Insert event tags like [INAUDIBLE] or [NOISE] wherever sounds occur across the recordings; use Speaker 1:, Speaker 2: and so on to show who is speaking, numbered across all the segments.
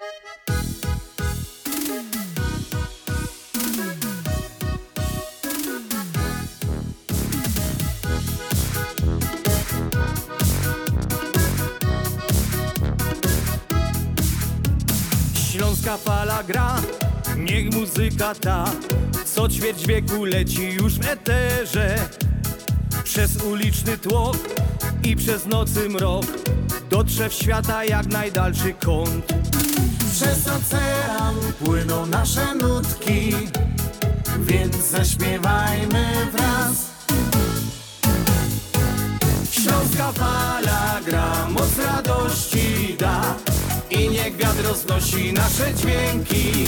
Speaker 1: Śląska fala gra, niech muzyka ta. Co ćwierć wieku leci już w eterze. Przez uliczny tłok i przez nocy mrok. Dotrze w świata jak najdalszy kąt
Speaker 2: Przez ocean płyną nasze nutki, więc zaśpiewajmy wraz.
Speaker 1: Śląska fala gra, moc radości da I niech wiatr roznosi nasze dźwięki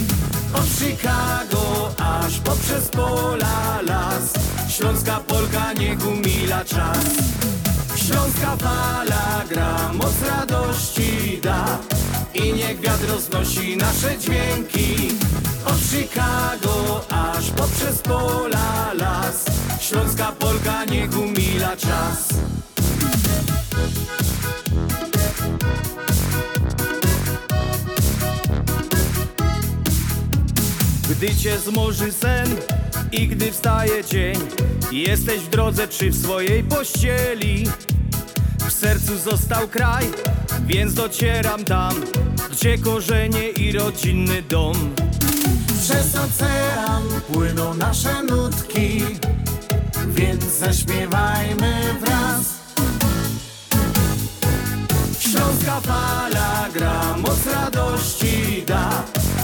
Speaker 1: Od Chicago aż poprzez pola las Śląska Polka niech umila czas Śląska fala gra, moc radości da. I niech wiatr roznosi nasze dźwięki. Od Chicago aż poprzez pola las. Śląska Polka niech umila czas. Gdy cię zmoży sen i gdy wstaje dzień Jesteś w drodze czy w swojej pościeli W sercu został kraj, więc docieram tam Gdzie korzenie i rodzinny dom?
Speaker 2: Przez ocean płyną nasze nutki, więc zaśpiewajmy wraz.
Speaker 1: Śląska fala gra, moc radości da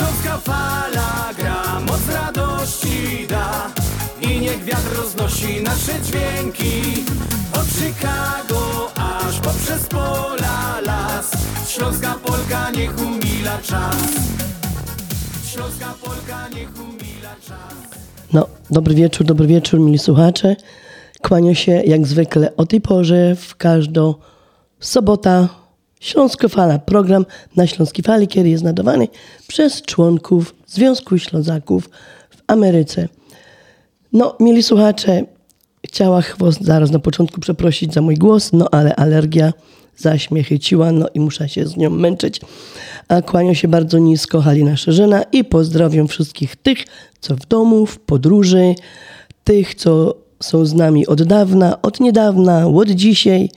Speaker 1: Śląska fala gra, moc radości da. I niech wiatr roznosi nasze dźwięki. Od Chicago aż poprzez pola las. Śląska Polka niech umila czas. Śląska Polka niech umila czas.
Speaker 3: No, dobry wieczór, dobry wieczór, mili słuchacze. Kłaniam się jak zwykle o tej porze w każdą sobota Śląsko Fala. Program na Śląskiej Fali, który jest nadawany przez członków Związku Ślązaków w Ameryce. No, mili słuchacze, chciała was zaraz na początku przeprosić za mój głos, no ale alergia zaś mnie chyciła, no i muszę się z nią męczyć. A kłaniam się bardzo nisko Halina Szerzyna i pozdrawiam wszystkich tych, co w domu, w podróży, tych, co są z nami od dawna, od niedawna, od dzisiaj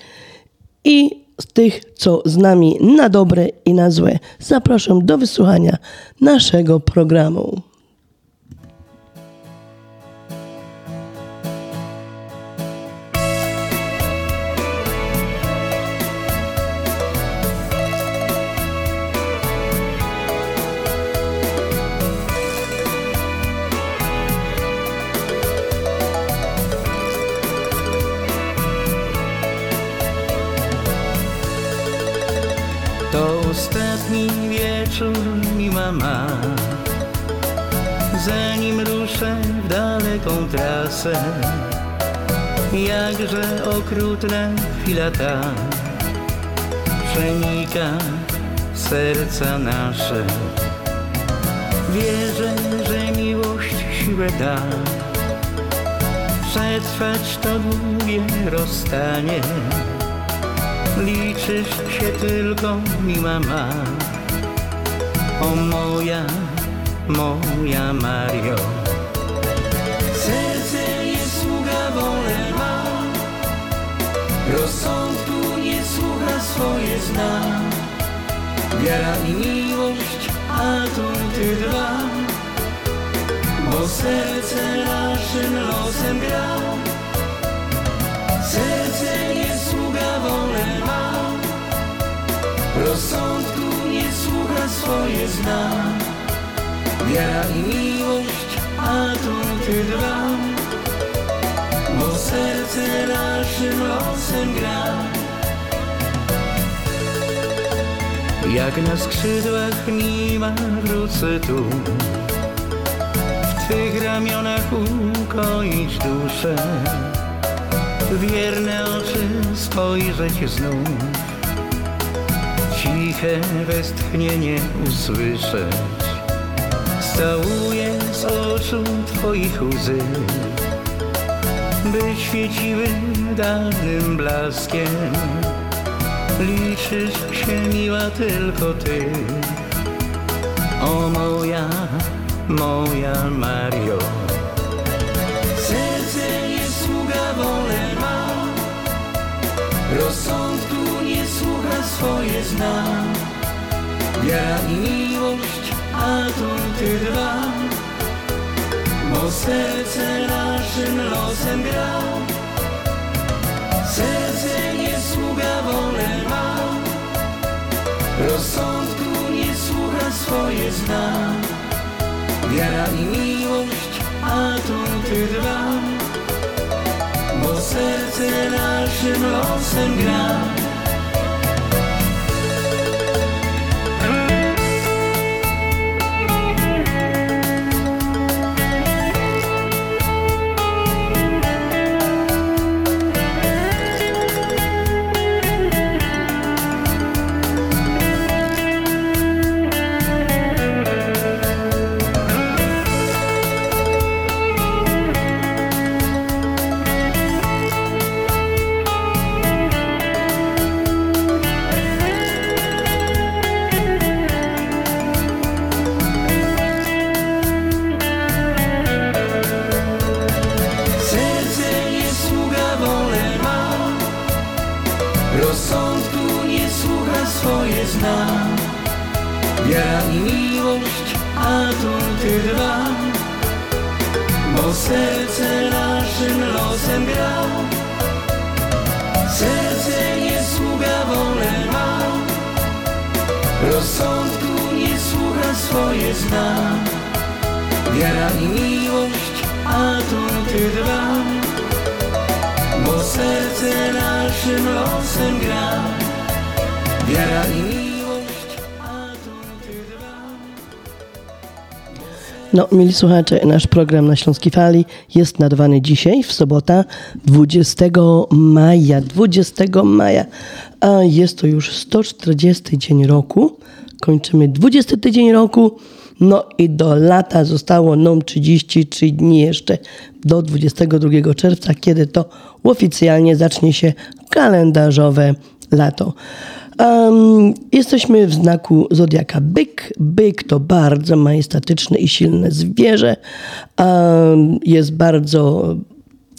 Speaker 3: i z tych, co z nami na dobre i na złe. Zapraszam do wysłuchania naszego programu.
Speaker 4: Wieczór mi mama. Zanim ruszę w daleką trasę Jakże okrutna chwila ta. Przenika serca nasze. Wierzę, że miłość siłę da. Przetrwać to długie rozstanie. Liczysz się tylko mi mama O moja, moja Mario. Serce nie sługa wolę ma. Rozsądku nie słucha swoje zna. Wiara i miłość, a tu ty dwa. Bo serce naszym losem gra. Serce nie sługa wolę ma. Rozsądku swoje zna Wiara i miłość, a tu ty dwa. Bo serce naszym losem gra. Jak na skrzydłach nima wrócę tu. W Twych ramionach ukoić duszę, wierne oczy spojrzeć znów, ciche westchnienie usłyszeć. Całuję z oczu Twoich łzy, by świeciły dawnym blaskiem. Liczysz się miła tylko Ty, o moja, moja Mario. Serce nie sługa wolę ma, rozsądku swoje zna. Wiara i miłość, a tu ty dwa, bo serce naszym losem gra. Serce nie sługa wolę ma, rozsądku nie słucha swoje zna. Wiara i miłość, a tu ty dwa, bo serce naszym losem gra.
Speaker 3: Mili słuchacze, nasz program na Śląskiej Fali jest nadawany dzisiaj, w sobota, 20 maja. 20 maja, a jest to już 140 dzień roku. Kończymy 20 tydzień roku. No i do lata zostało nam 33 dni jeszcze do 22 czerwca, kiedy to oficjalnie zacznie się kalendarzowe lato. Um, jesteśmy w znaku zodiaka byk. Byk to bardzo majestatyczne i silne zwierzę. Um, jest bardzo,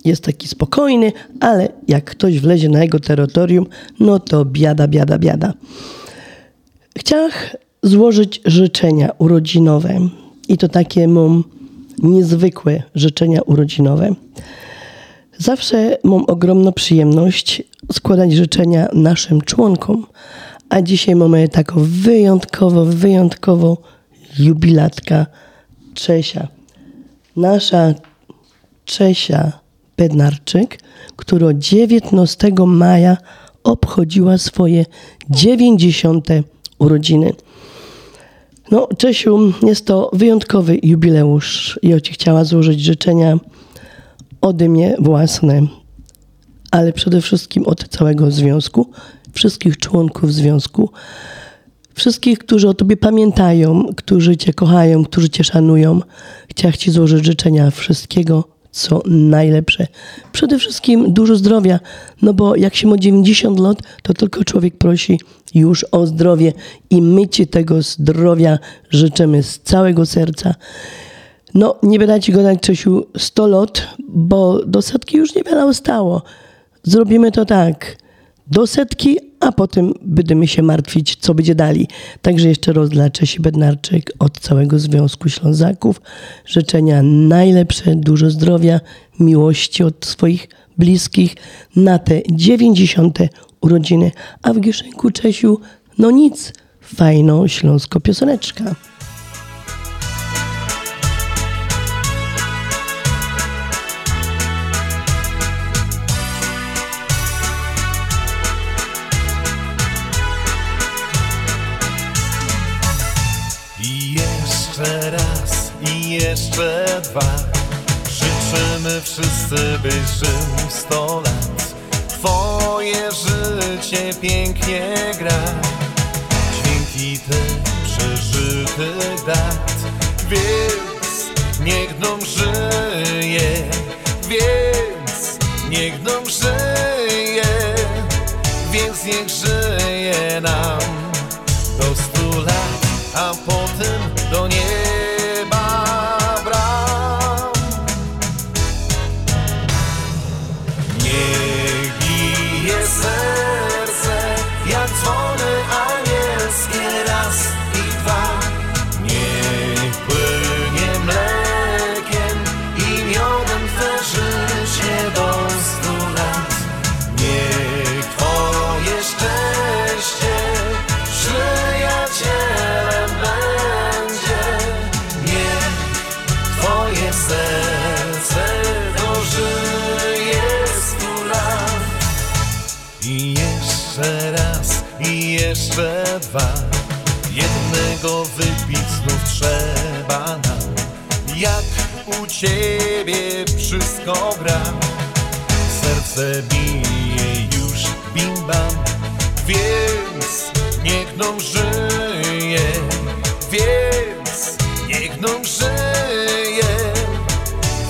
Speaker 3: jest taki spokojny, ale jak ktoś wlezie na jego terytorium, no to biada, biada, biada. Chciałam złożyć życzenia urodzinowe i to takie mam niezwykłe życzenia urodzinowe. Zawsze mam ogromną przyjemność składać życzenia naszym członkom, a dzisiaj mamy taką wyjątkowo, wyjątkowo jubilatka Czesia. Nasza Czesia Bednarczyk, która 19 maja obchodziła swoje 90. urodziny. No, Czesiu, jest to wyjątkowy jubileusz i ja Ci chciała złożyć życzenia ode mnie własne, ale przede wszystkim od całego związku, wszystkich członków związku, wszystkich, którzy o Tobie pamiętają, którzy Cię kochają, którzy Cię szanują. Chciałam Ci złożyć życzenia wszystkiego, co najlepsze. Przede wszystkim dużo zdrowia, no bo jak się ma 90 lat, to tylko człowiek prosi już o zdrowie i my Ci tego zdrowia życzymy z całego serca. No, nie będę Ci gadać, Czesiu, 100 lat, bo do setki już niewiele zostało. Zrobimy to tak, do setki, a potem będziemy się martwić, co będzie dalej. Także jeszcze raz dla Czesi Bednarczyk od całego Związku Ślązaków życzenia najlepsze, dużo zdrowia, miłości od swoich bliskich na te 90. urodziny. A w Gieszynku Czesiu, no nic, fajną śląsko pioseneczka.
Speaker 5: Jeszcze dwa. Życzymy wszyscy, byś żył sto lat. Twoje życie pięknie gra. Dźwięki tych przeżytych dat. Więc niech dom żyje. Więc niech dom żyje. Więc niech żyje nam do stu lat, a potem Ciebie wszystko gra. Serce bije już bim bam. Więc niech nam żyje. Więc niech nam żyje.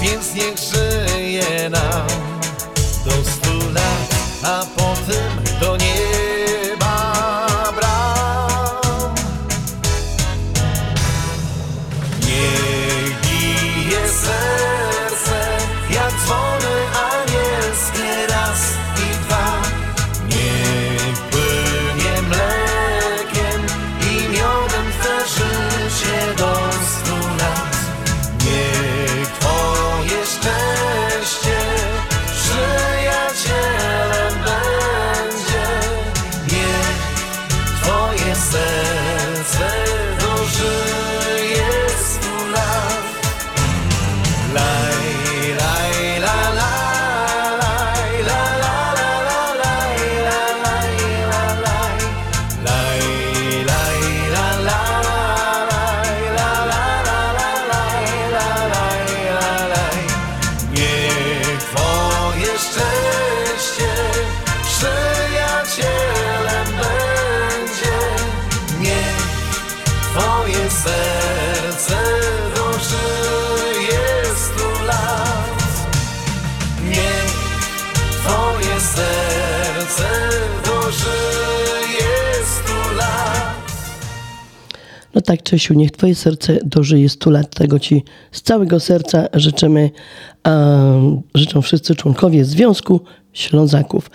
Speaker 5: Więc niech żyje
Speaker 3: tak, Czesiu, niech Twoje serce dożyje 100 lat. Tego Ci z całego serca życzymy, życzą wszyscy członkowie Związku Ślązaków.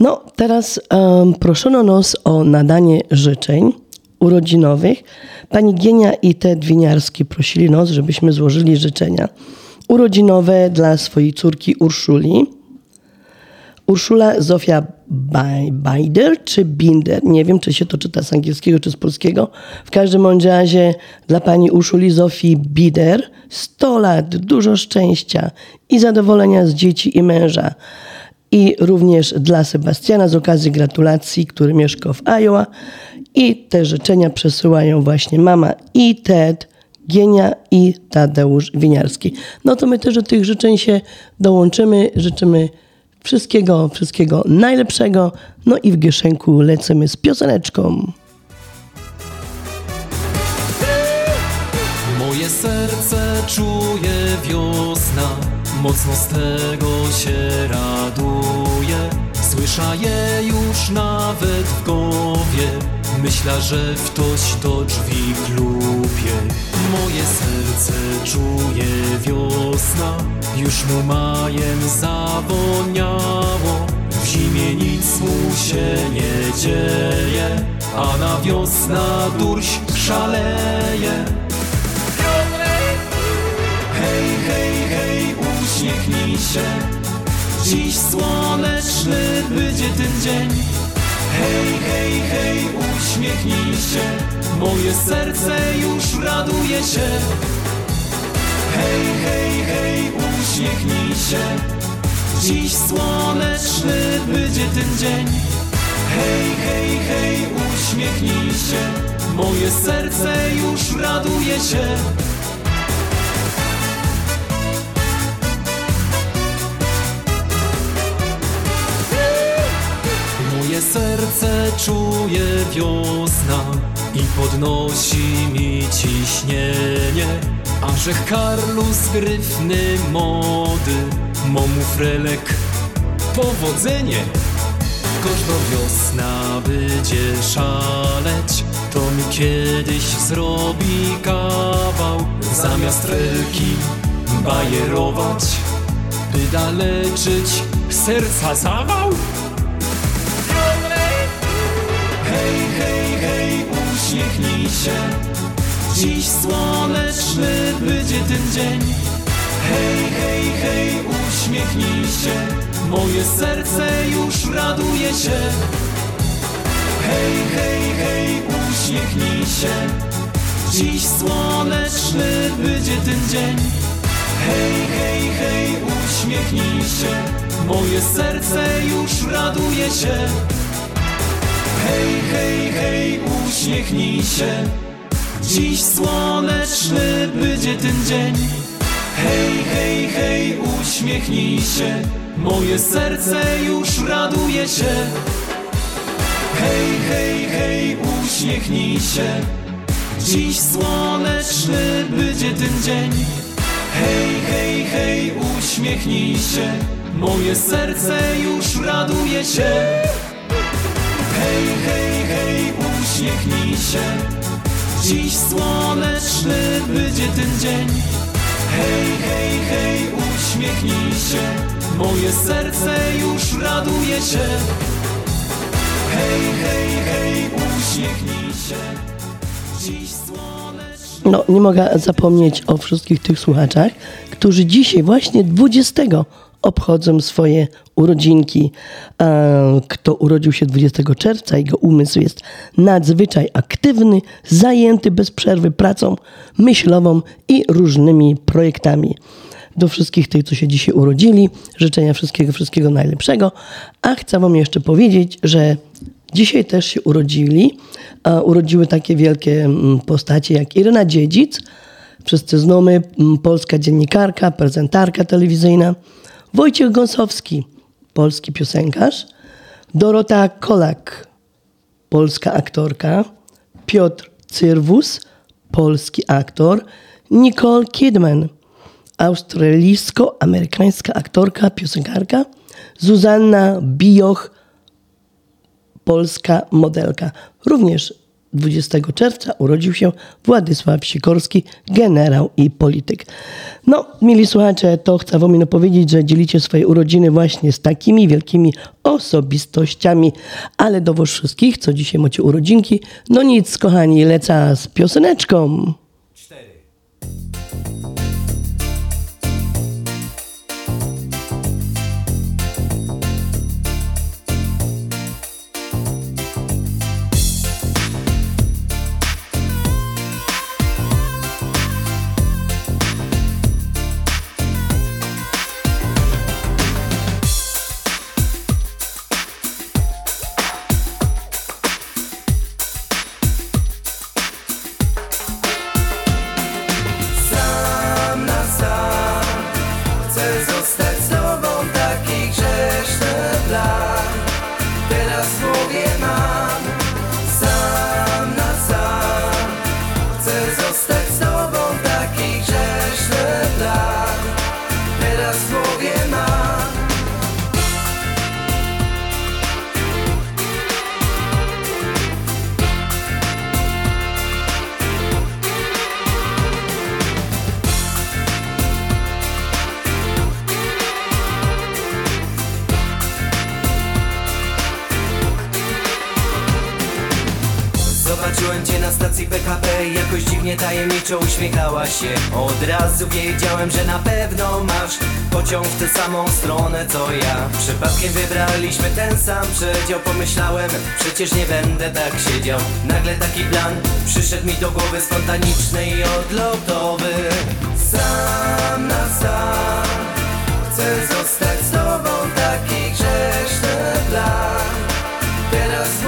Speaker 3: No, teraz um, proszono nas o nadanie życzeń urodzinowych. Pani Gienia i Ted Winiarski prosili nas, żebyśmy złożyli życzenia urodzinowe dla swojej córki Urszuli. Urszula Zofia Bajder czy Binder. Nie wiem, czy się to czyta z angielskiego, czy z polskiego. W każdym bądź razie dla pani Urszuli Zofii Bider 100 lat, dużo szczęścia i zadowolenia z dzieci i męża. I również dla Sebastiana z okazji gratulacji, który mieszka w Iowa. I te życzenia przesyłają właśnie mama i Ted, Gienia i Tadeusz Winiarski. No to my też do tych życzeń się dołączymy. Życzymy wszystkiego, wszystkiego najlepszego. No i w Gieszenku lecimy z pioseneczką.
Speaker 4: Moje serce czuje wiosna, mocno z tego się raduje. Słysza je już nawet w głowie, myślę, że ktoś do drzwi klupie. Moje serce czuje wiosna, już mu majem zawoniało. W zimie nic mu się nie dzieje, a na wiosna durś szaleje. Hej, hej, hej, uśmiechnij się Dziś słoneczny będzie ten dzień Hej, hej, hej, uśmiechnij się. Moje serce już raduje się. Hej, hej, hej, uśmiechnij się. Dziś słoneczny będzie ten dzień. Hej, hej, hej, uśmiechnij się. Moje serce już raduje się czuje wiosna i podnosi mi ciśnienie. A że Karlus gryfny mody, momu frelek powodzenie. Każda wiosna będzie szaleć, to mi kiedyś zrobi kawał. Zamiast relki bajerować, by daleczyć serca zawał. Uśmiechnij się. Dziś słoneczny będzie ten dzień. Hej, hej, hej, uśmiechnij się. Moje serce już raduje się. Hej, hej, hej, uśmiechnij się. Dziś słoneczny będzie ten dzień. Hej, hej, hej, uśmiechnij się. Moje serce już raduje się Hej, hej, hej, uśmiechnij się. Dziś słoneczny będzie ten dzień. Hej, hej, hej, uśmiechnij się. Moje serce już raduje się. Hej, hej, hej, uśmiechnij się. Dziś słoneczny będzie ten dzień. Hej, hej, hej, uśmiechnij się. Moje serce już raduje się Hej, hej, hej, uśmiechnij się. Dziś słoneczny będzie ten dzień. Hej, hej, hej, uśmiechnij się. Moje serce już raduje się. Hej, hej, hej, uśmiechnij się. Dziś słoneczny
Speaker 3: No, nie mogę zapomnieć o wszystkich tych słuchaczach, którzy dzisiaj właśnie 20 obchodzą swoje urodzinki. E, Kto urodził się 20 czerwca, jego umysł jest nadzwyczaj aktywny, zajęty bez przerwy pracą myślową i różnymi projektami. Do wszystkich tych, co się dzisiaj urodzili, życzenia wszystkiego, wszystkiego najlepszego. A chcę Wam jeszcze powiedzieć, że Dzisiaj też się urodzili. a Urodziły takie wielkie mm, postacie jak Irena Dziedzic, wszyscy znamy, mm, polska dziennikarka, prezentarka telewizyjna, Wojciech Gąsowski, polski piosenkarz, Dorota Kolak, polska aktorka, Piotr Cyrwus, polski aktor, Nicole Kidman, australijsko-amerykańska aktorka, piosenkarka, Zuzanna Bioch, polska modelka. Również 20 czerwca urodził się Władysław Sikorski, generał i polityk. No, mili słuchacze, to chcę wam powiedzieć, że dzielicie swoje urodziny właśnie z takimi wielkimi osobistościami, ale do was wszystkich, co dzisiaj macie urodzinki, no nic, kochani, leca z pioseneczką.
Speaker 5: Chcę zostać uśmiechałaś się. Od razu wiedziałem, że na pewno masz pociąg w tę samą stronę co ja. Przypadkiem wybraliśmy ten sam przedział. Pomyślałem, przecież nie będę tak siedział. Nagle taki plan przyszedł mi do głowy spontaniczny i odlotowy. Sam na sam Chcę zostać z tobą. Taki grzeszny plan. Teraz w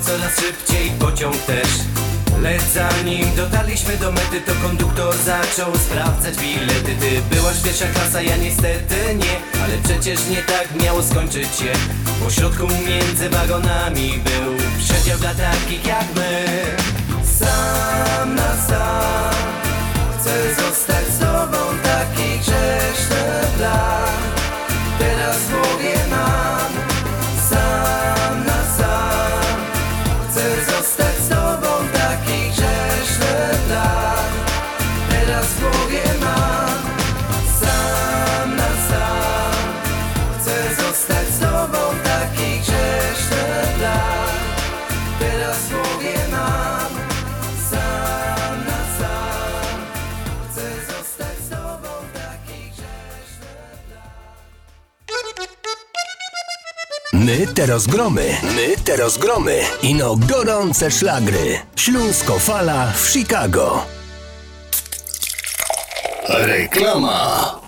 Speaker 5: coraz szybciej, pociąg też. Lecz zanim dotarliśmy do mety, to konduktor zaczął sprawdzać bilety. Ty byłaś pierwsza klasa, ja niestety nie Ale przecież nie tak miało skończyć się. Po środku między wagonami był przedział dla takich jak my. Sam na sam Chcę zostać z tobą taki grzeszny
Speaker 6: My te rozgromy, my te rozgromy. Ino gorące szlagry. Śląsko fala w Chicago. Reklama.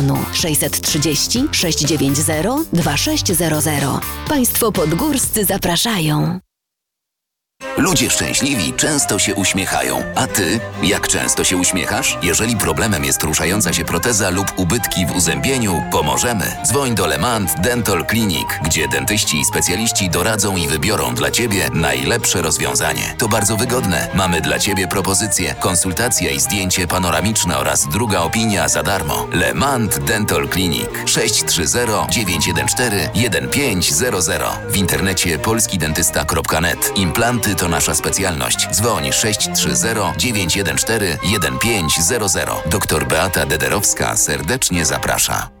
Speaker 7: 630 690 2600. Państwo podgórscy zapraszają.
Speaker 8: Ludzie szczęśliwi często się uśmiechają. A ty, jak często się uśmiechasz? Jeżeli problemem jest ruszająca się proteza lub ubytki w uzębieniu, pomożemy. Dzwoń do Lemant Dental Clinic, gdzie dentyści i specjaliści doradzą i wybiorą dla ciebie najlepsze rozwiązanie. To bardzo wygodne. Mamy dla ciebie propozycje, konsultacja i zdjęcie panoramiczne oraz druga opinia za darmo. Lemant Dental Clinic 630 914 1500 w internecie polskidentysta.net. Implanty to nasza specjalność. Dzwoń 630 914 1500. Doktor Beata Dederowska serdecznie zaprasza.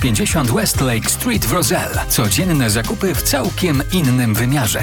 Speaker 9: 650 Westlake Street w Roselle. Codzienne zakupy w całkiem innym wymiarze.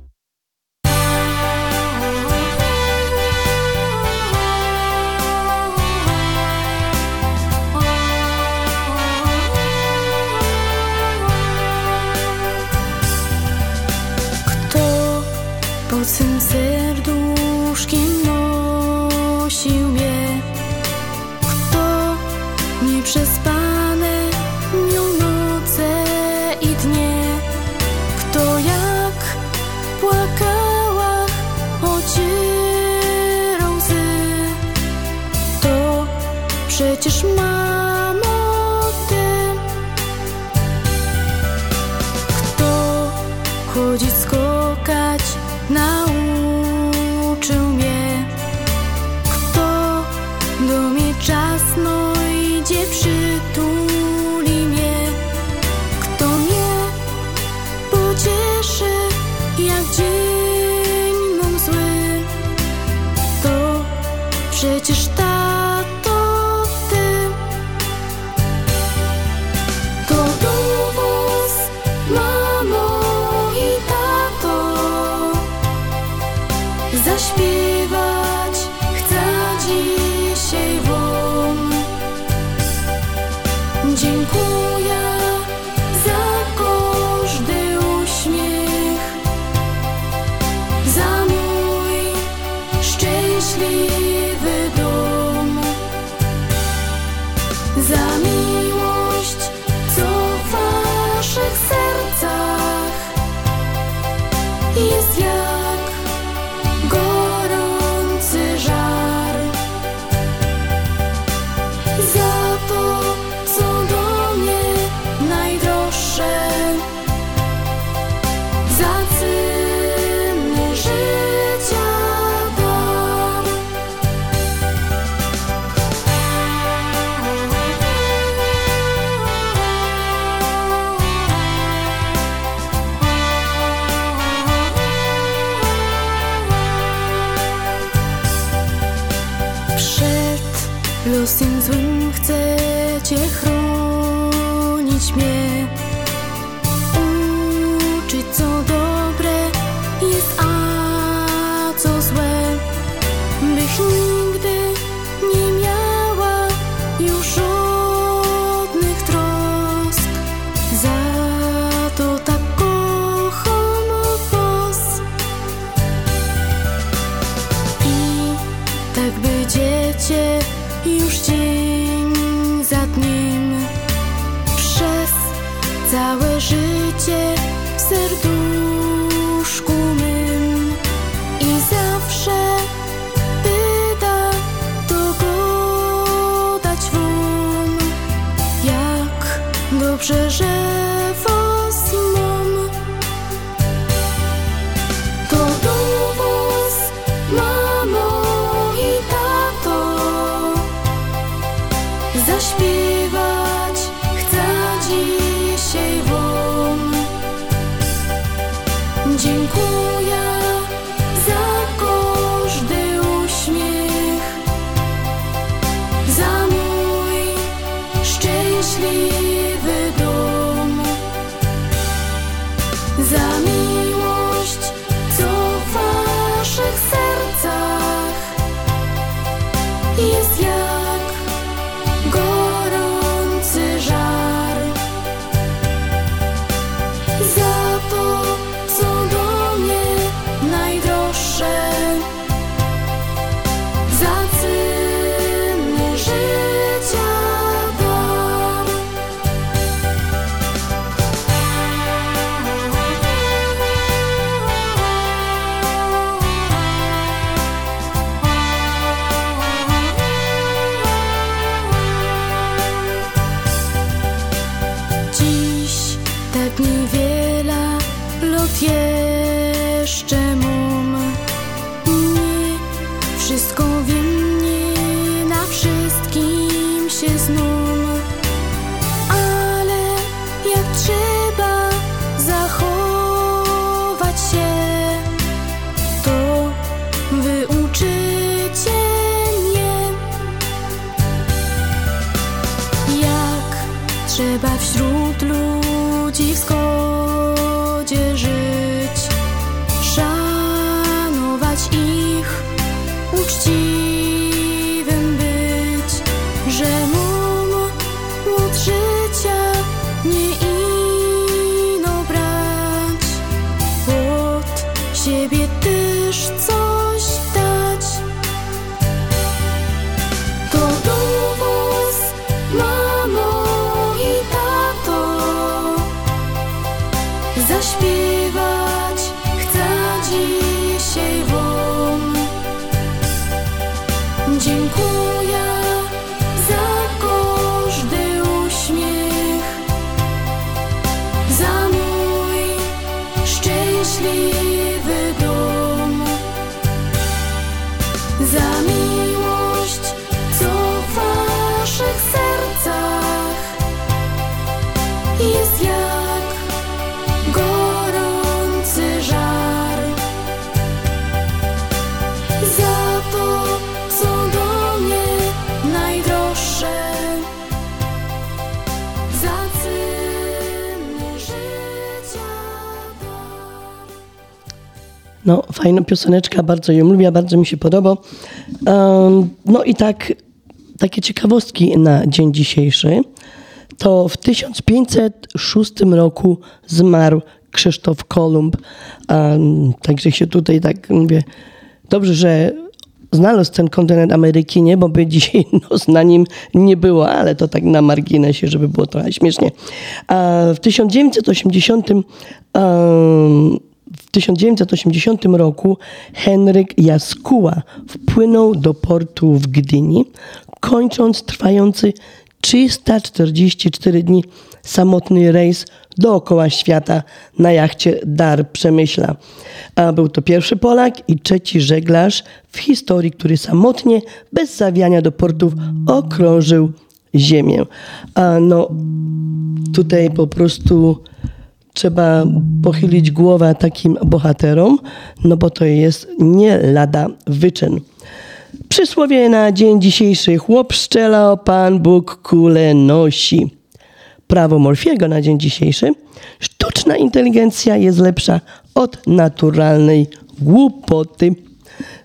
Speaker 10: swym serduszkiem nosił mnie? Kto nieprzespane miał noce i dnie? Kto jak płakała ocierał łzy? To przecież mamo
Speaker 3: No, fajna pioseneczka, bardzo ją lubię, bardzo mi się podoba. Um, no i tak, takie ciekawostki na dzień dzisiejszy. To w 1506 roku zmarł Krzysztof Kolumb. Um, także się tutaj tak mówię, dobrze, że znalazł ten kontynent Ameryki, nie? Bo by [LAUGHS] dzisiaj nos na nim nie było, ale to tak na marginesie, żeby było trochę śmiesznie. W 1980 um, w 1980 roku Henryk Jaskuła wpłynął do portu w Gdyni, kończąc trwający 344 dni samotny rejs dookoła świata na jachcie Dar Przemyśla. A był to pierwszy Polak i trzeci żeglarz w historii, który samotnie, bez zawiania do portów, okrążył Ziemię. A no, tutaj po prostu trzeba pochylić głowę takim bohaterom, no bo to jest nie lada wyczyn. Przysłowie na dzień dzisiejszy chłop szczela, Pan Bóg kule nosi. Prawo Morfiego na dzień dzisiejszy. Sztuczna inteligencja jest lepsza od naturalnej głupoty.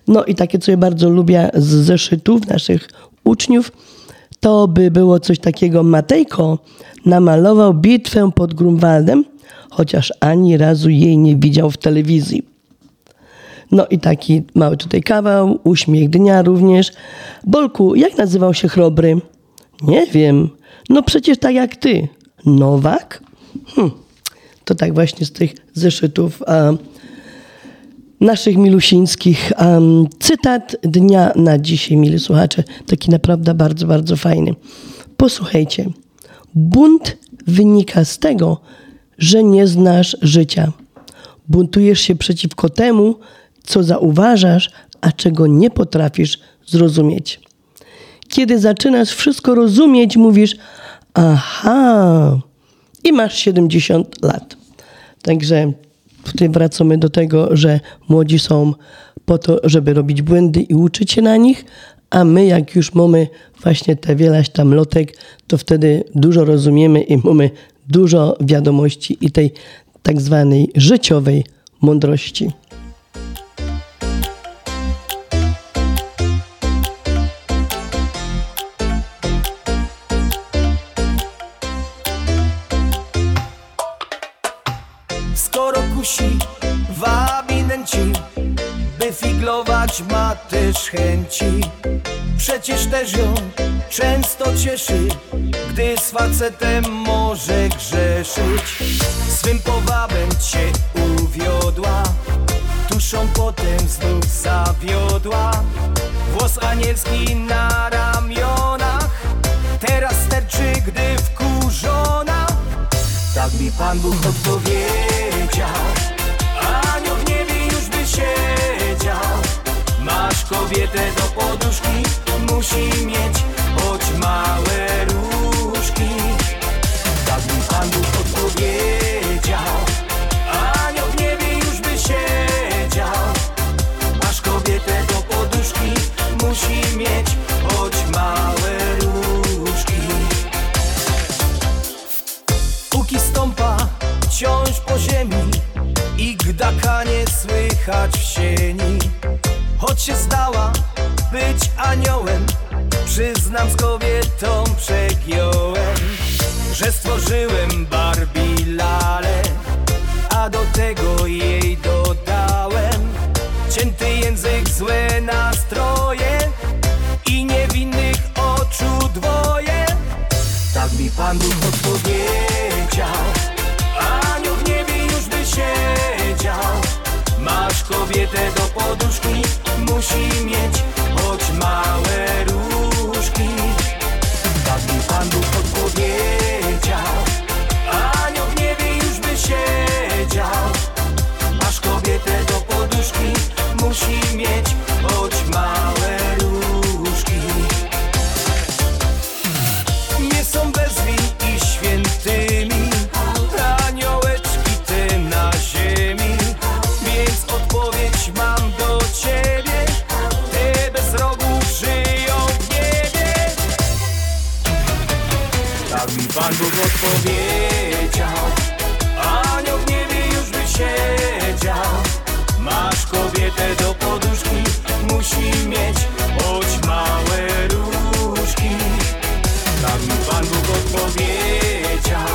Speaker 3: No i takie, co ja bardzo lubię z zeszytów naszych uczniów, to by było coś takiego. Matejko namalował bitwę pod Grunwaldem, chociaż ani razu jej nie widział w telewizji. No i taki mały tutaj kawał, uśmiech dnia również. Bolku, jak nazywał się chrobry? Nie wiem. No przecież tak jak ty. Nowak? Hm. To tak właśnie z tych zeszytów a, naszych milusińskich. Um, cytat dnia na dzisiaj, mili słuchacze. Taki naprawdę bardzo, bardzo fajny. Posłuchajcie. Bunt wynika z tego, że nie znasz życia. Buntujesz się przeciwko temu, co zauważasz, a czego nie potrafisz zrozumieć. Kiedy zaczynasz wszystko rozumieć, mówisz: Aha, i masz 70 lat. Także tutaj wracamy do tego, że młodzi są po to, żeby robić błędy i uczyć się na nich, a my, jak już mamy właśnie te wielaś tam lotek, to wtedy dużo rozumiemy i mamy dużo wiadomości i tej tak zwanej życiowej mądrości.
Speaker 1: Skoro kusi, wabi By figlować ma też chęci Przecież też ją często cieszy Gdy z facetem może grzeszyć Swym powabem cię uwiodła. Tuszą potem znów zawiodła. Włos anielski na ramionach. Teraz sterczy, gdy wkurzona. Tak mi Pan Bóg odpowiedział. Anioł w niebie już by siedział. Masz kobietę do poduszki Musi mieć choć małe różki Tak mi Pan odpowiedział. Anioł w niebie już by siedział. Masz kobietę do poduszki Musi mieć choć małe różki. Póki stąpa wciąż po ziemi I gdaka nie słychać w sieni. Choć się zdała być aniołem Przyznam z kobietą przegiąłem Że stworzyłem Barbie lalę A do tego jej dodałem Cięty język, złe nastroje I niewinnych oczu dwoje. Tak mi Pan Bóg odpowiedział Anioł w niebie już by siedział. Masz kobietę do poduszki Musi mieć choć małe różki Tak mi Pan Bóg odpowiedział Anioł w niebie już by siedział. Masz kobietę do poduszki Musi mieć choć małe odpowiedział. Anioł w niebie już by siedział. Masz kobietę do poduszki Musi mieć choć małe różki. Tak mi Pan Bóg odpowiedział.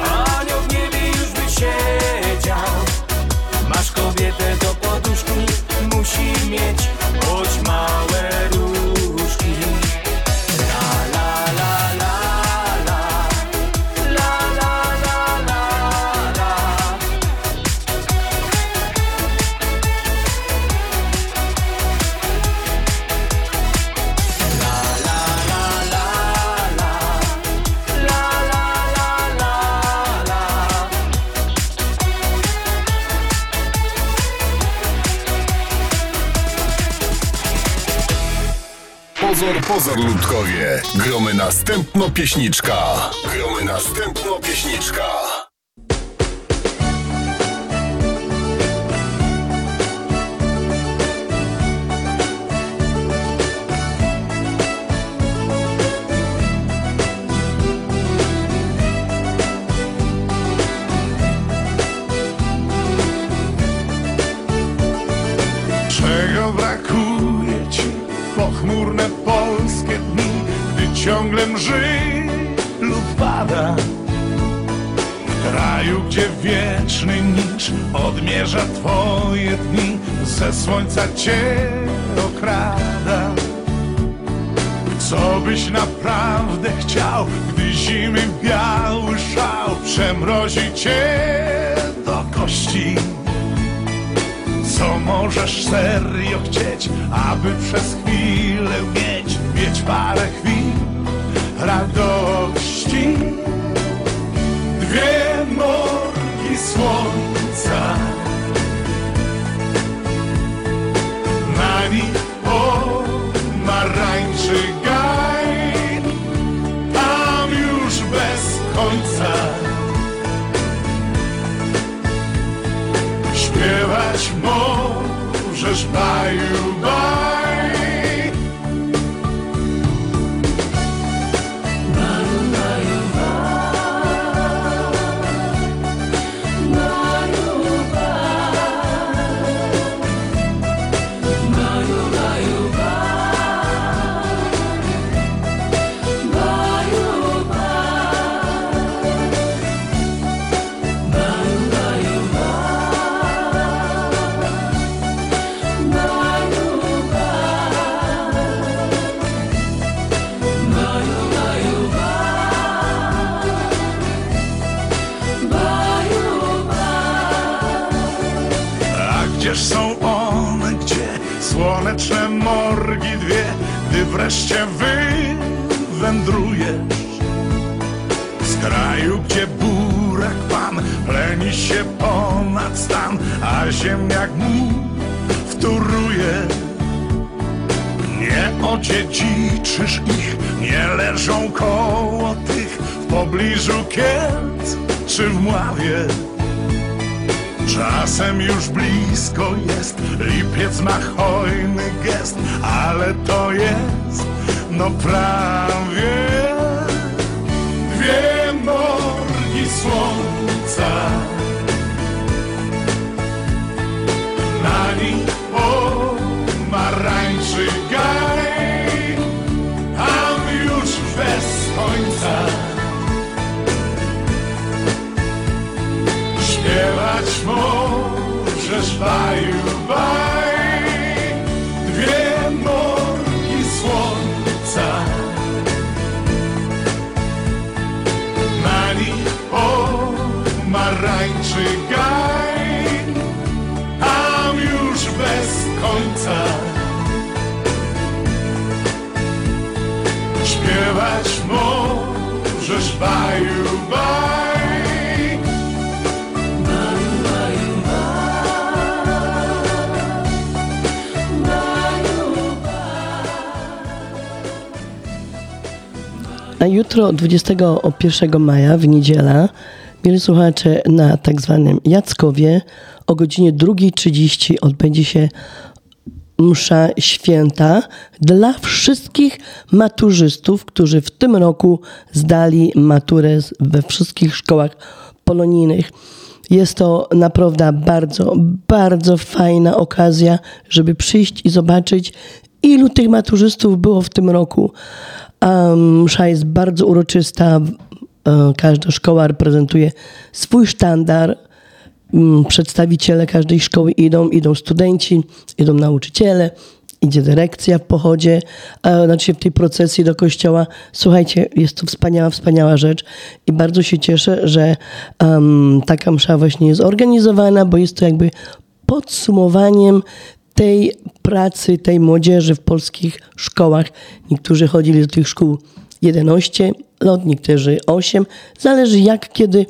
Speaker 1: Anioł w niebie już by siedział. Masz kobietę do poduszki Musi mieć
Speaker 11: Ludkowie. Gromy następno pieśniczka. Gromy następno pieśniczka.
Speaker 12: Cię do kości? Co możesz serio chcieć, aby przez chwilę mieć, mieć parę
Speaker 3: 21 maja, w niedziela, mieli słuchacze na tak zwanym Jackowie o godzinie 2.30 odbędzie się msza święta dla wszystkich maturzystów, którzy w tym roku zdali maturę we wszystkich szkołach polonijnych. Jest to naprawdę bardzo, bardzo fajna okazja, żeby przyjść i zobaczyć, ilu tych maturzystów było w tym roku. Msza jest bardzo uroczysta. E, Każda szkoła reprezentuje swój sztandar. Mm, Przedstawiciele każdej szkoły idą, idą studenci, idą nauczyciele, idzie dyrekcja w pochodzie, znaczy w tej procesji do kościoła. Słuchajcie, jest to wspaniała, wspaniała rzecz i bardzo się cieszę, że em, taka msza właśnie jest organizowana, bo jest to jakby podsumowaniem tej pracy, tej młodzieży w polskich szkołach. Niektórzy chodzili do tych szkół 11 lat, niektórzy 8. Zależy jak, kiedy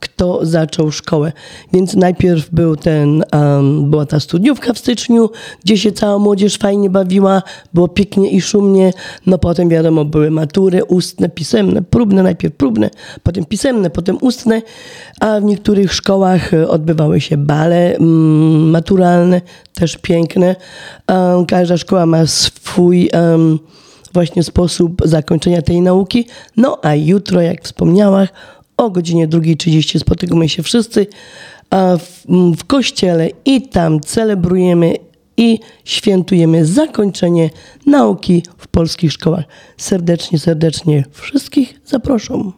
Speaker 3: kto zaczął szkołę. Więc najpierw był ten, um, była ta studniówka w styczniu, gdzie się cała młodzież fajnie bawiła, było pięknie i szumnie. No potem wiadomo, były matury ustne, pisemne, próbne, najpierw próbne, potem pisemne, potem ustne, a w niektórych szkołach e, odbywały się bale mm, maturalne, też piękne. Um, każda szkoła ma swój um, właśnie sposób zakończenia tej nauki. No a jutro, jak wspomniałam, o godzinie 2.30 spotykamy się wszyscy w, m, w kościele i tam celebrujemy i świętujemy zakończenie nauki w polskich szkołach. Serdecznie, serdecznie wszystkich zaproszam.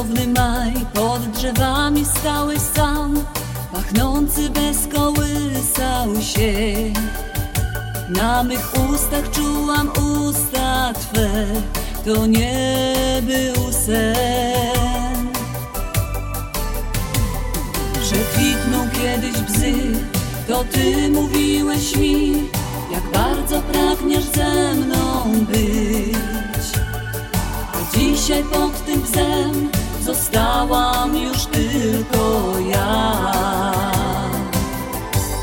Speaker 13: Cudowny maj, pod drzewami stałeś sam, pachnący bez kołysał się. Na mych ustach czułam usta Twe, to nie był sen. Przekwitną kiedyś bzy, to Ty mówiłeś mi, jak bardzo pragniesz ze mną być. Dzisiaj pod tym bzem zostałam już tylko ja.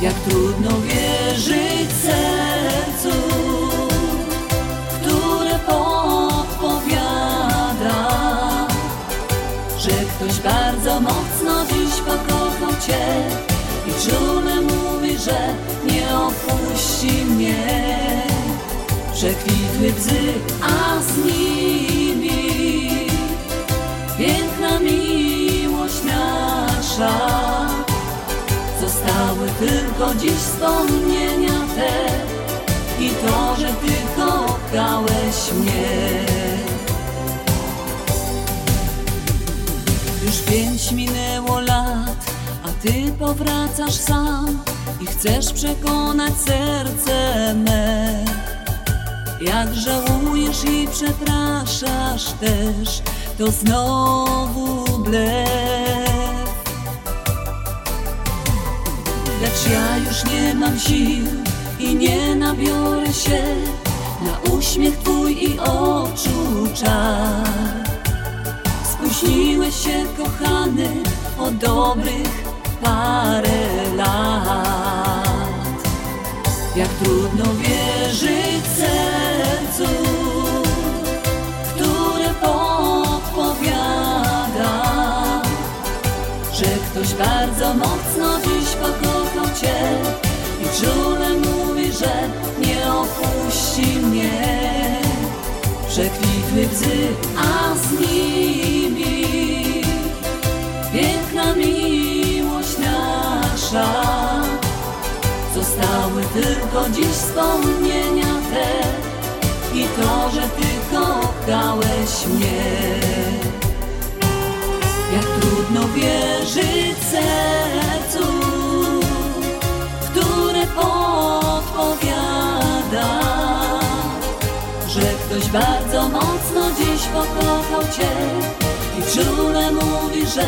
Speaker 13: Jak trudno wierzyć sercu, które podpowiada, że ktoś bardzo mocno dziś pokochał Cię i czule mówi, że nie opuści mnie. Przekwitły bzy, a z piękna miłość nasza. Zostały tylko dziś wspomnienia te i to, że Ty kochałeś mnie. Już pięć minęło lat, a Ty powracasz sam i chcesz przekonać serce me. Jak żałujesz i przepraszasz też, to znowu blef. Lecz ja już nie mam sił i nie nabiorę się na uśmiech Twój i oczu czar. Spóźniłeś się, kochany, o dobrych parę lat. Jak trudno wierzyć sercu, które podpowiada, że ktoś bardzo mocno dziś pokochał Cię i czule mówi, że nie opuści mnie. Przekwitły bzy, a z nimi piękna miłość nasza. Tylko dziś wspomnienia te i to, że Ty kochałeś mnie. Jak trudno wierzyć sercu, które podpowiada, że ktoś bardzo mocno dziś pokochał Cię i czule mówi, że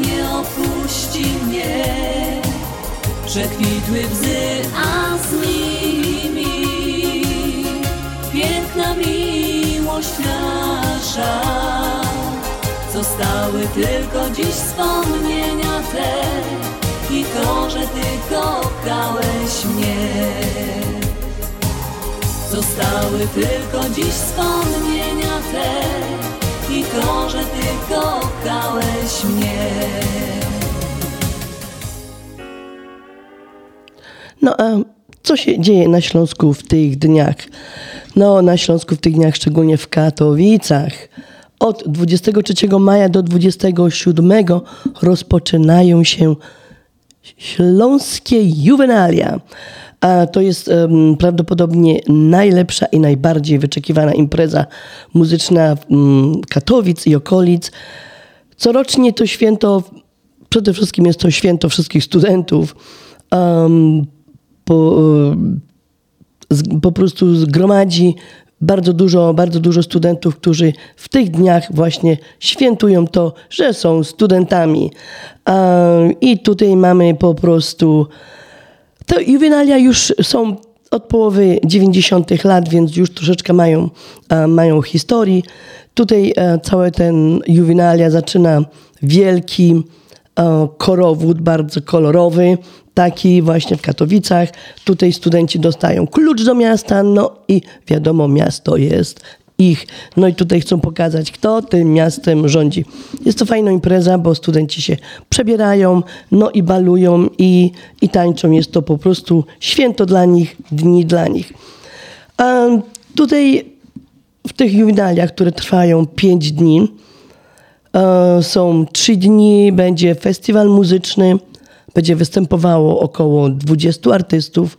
Speaker 13: nie opuści mnie. Przekwitły bzy, a z nimi piękna miłość nasza. Zostały tylko dziś wspomnienia te i to, że Ty kochałeś mnie. Zostały tylko dziś wspomnienia te i to, że Ty kochałeś mnie.
Speaker 3: No a co się dzieje na Śląsku w tych dniach? No na Śląsku w tych dniach, szczególnie w Katowicach. Od 23 maja do 27 rozpoczynają się śląskie juwenalia. A to jest em, prawdopodobnie najlepsza i najbardziej wyczekiwana impreza muzyczna mm, Katowic i okolic. Corocznie to święto, przede wszystkim jest to święto wszystkich studentów. Em, po, z, po prostu zgromadzi bardzo dużo, bardzo dużo studentów, którzy w tych dniach właśnie świętują to, że są studentami. I tutaj mamy po prostu te juwenalia już są od połowy 90. lat, więc już troszeczkę mają, mają historii. Tutaj e, cały ten juwenalia zaczyna wielki e, korowód, bardzo kolorowy, taki właśnie w Katowicach. Tutaj studenci dostają klucz do miasta, no i wiadomo, miasto jest ich. No i tutaj chcą pokazać, kto tym miastem rządzi. Jest to fajna impreza, bo studenci się przebierają, no i balują i, i tańczą. Jest to po prostu święto dla nich, dni dla nich. A tutaj w tych juwenaliach, które trwają 5 dni, e, są 3 dni, będzie festiwal muzyczny, będzie występowało około 20 artystów.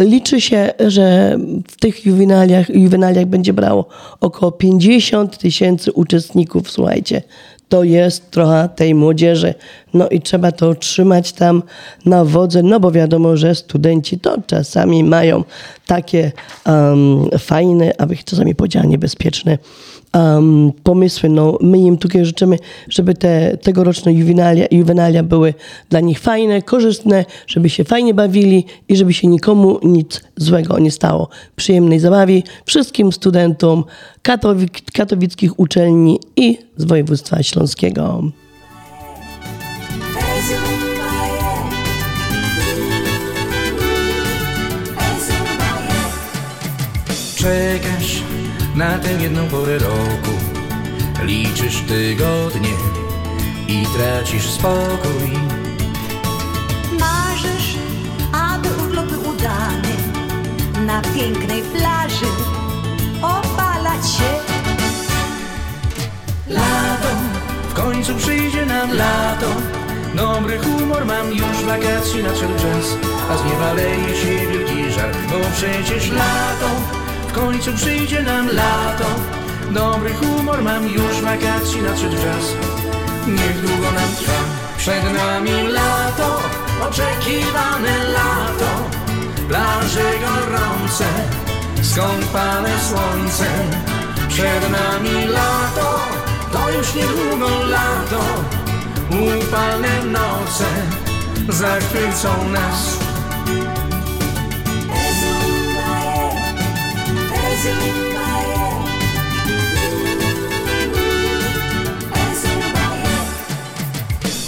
Speaker 3: Liczy się, że w tych juwenaliach, juwenaliach będzie brało około 50 tysięcy uczestników. Słuchajcie, to jest trochę tej młodzieży. No i trzeba to trzymać tam na wodze, no bo wiadomo, że studenci to czasami mają takie um, fajne, abych czasami powiedziała niebezpieczne um, pomysły. No, my im tutaj życzymy, żeby te tegoroczne juwenalia, juwenalia były dla nich fajne, korzystne, żeby się fajnie bawili i żeby się nikomu nic złego nie stało. Przyjemnej zabawy wszystkim studentom katowic, katowickich uczelni i z województwa śląskiego.
Speaker 4: Czekasz na tę jedną porę roku. Liczysz tygodnie i tracisz spokój.
Speaker 14: Marzysz, aby urlop był udany. Na pięknej plaży opalać się.
Speaker 4: Lato, w końcu przyjdzie nam lato. Dobry humor mam już wakacji nadszedł czas. A z nieba leje się wielki żar Bo przecież lato, końcu przyjdzie nam lato. Dobry humor mam już wakacji nadszedł czas. Niech długo nam trwa. Przed nami lato, oczekiwane lato. Plaże gorące, skąpane słońcem Przed nami lato, to już niedługo lato. Upalne noce zachwycą nas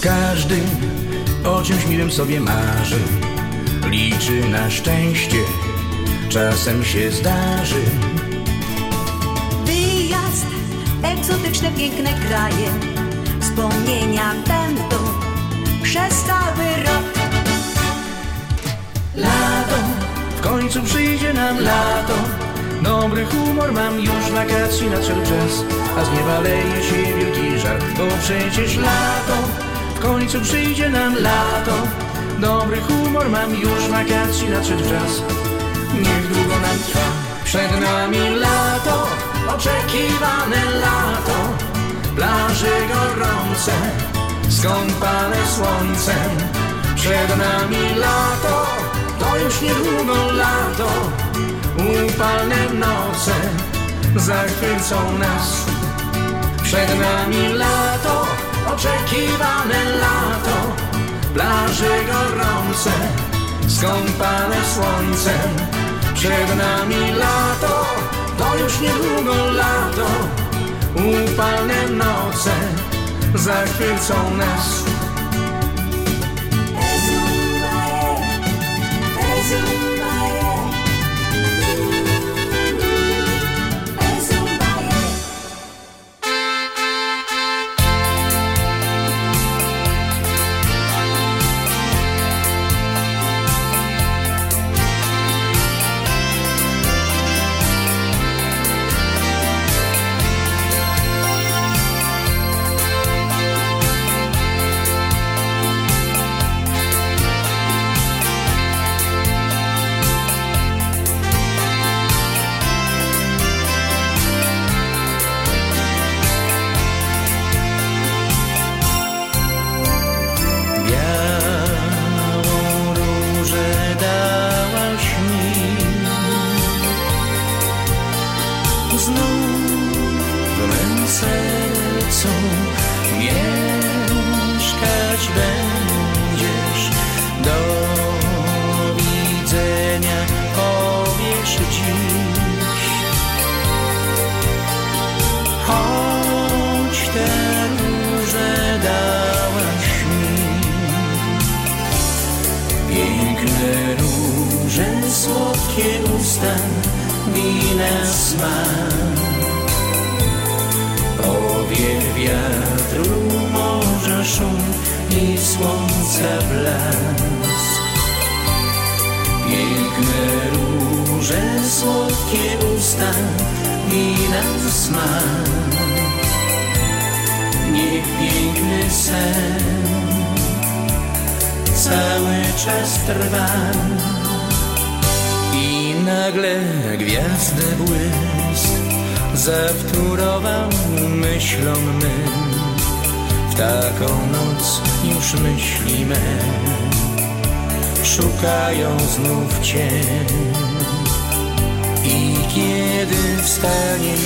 Speaker 4: Każdy o czymś miłym sobie marzy Liczy na szczęście, czasem się zdarzy.
Speaker 14: Wyjazd, egzotyczne, piękne kraje Wspomnienia będą przez cały rok.
Speaker 4: Lato, w końcu przyjdzie nam lato Dobry humor mam już wakacji nadszedł czas A z nieba leje się wielki Bo przecież lato, w końcu przyjdzie nam lato. Dobry humor mam już wakacji nadszedł czas. Niech długo nam trwa Przed nami lato, oczekiwane lato. Plaże gorące, skąpane słońcem Przed nami lato, to już niedługo lato Upalne noce zachwycą nas. Przed nami lato, oczekiwane lato. Plaże gorące, skąpane słońcem. Przed nami lato, to już niedługo lato. Upalne noce zachwycą nas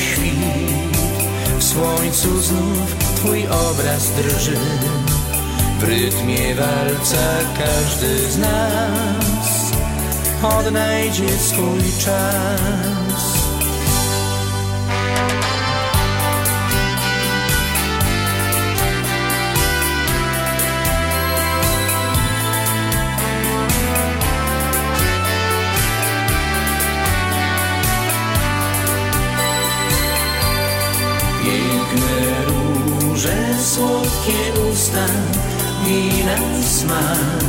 Speaker 4: świt. W słońcu znów twój obraz drży. W rytmie walca każdy z nas Odnajdzie swój czas. słodkie usta i na smak.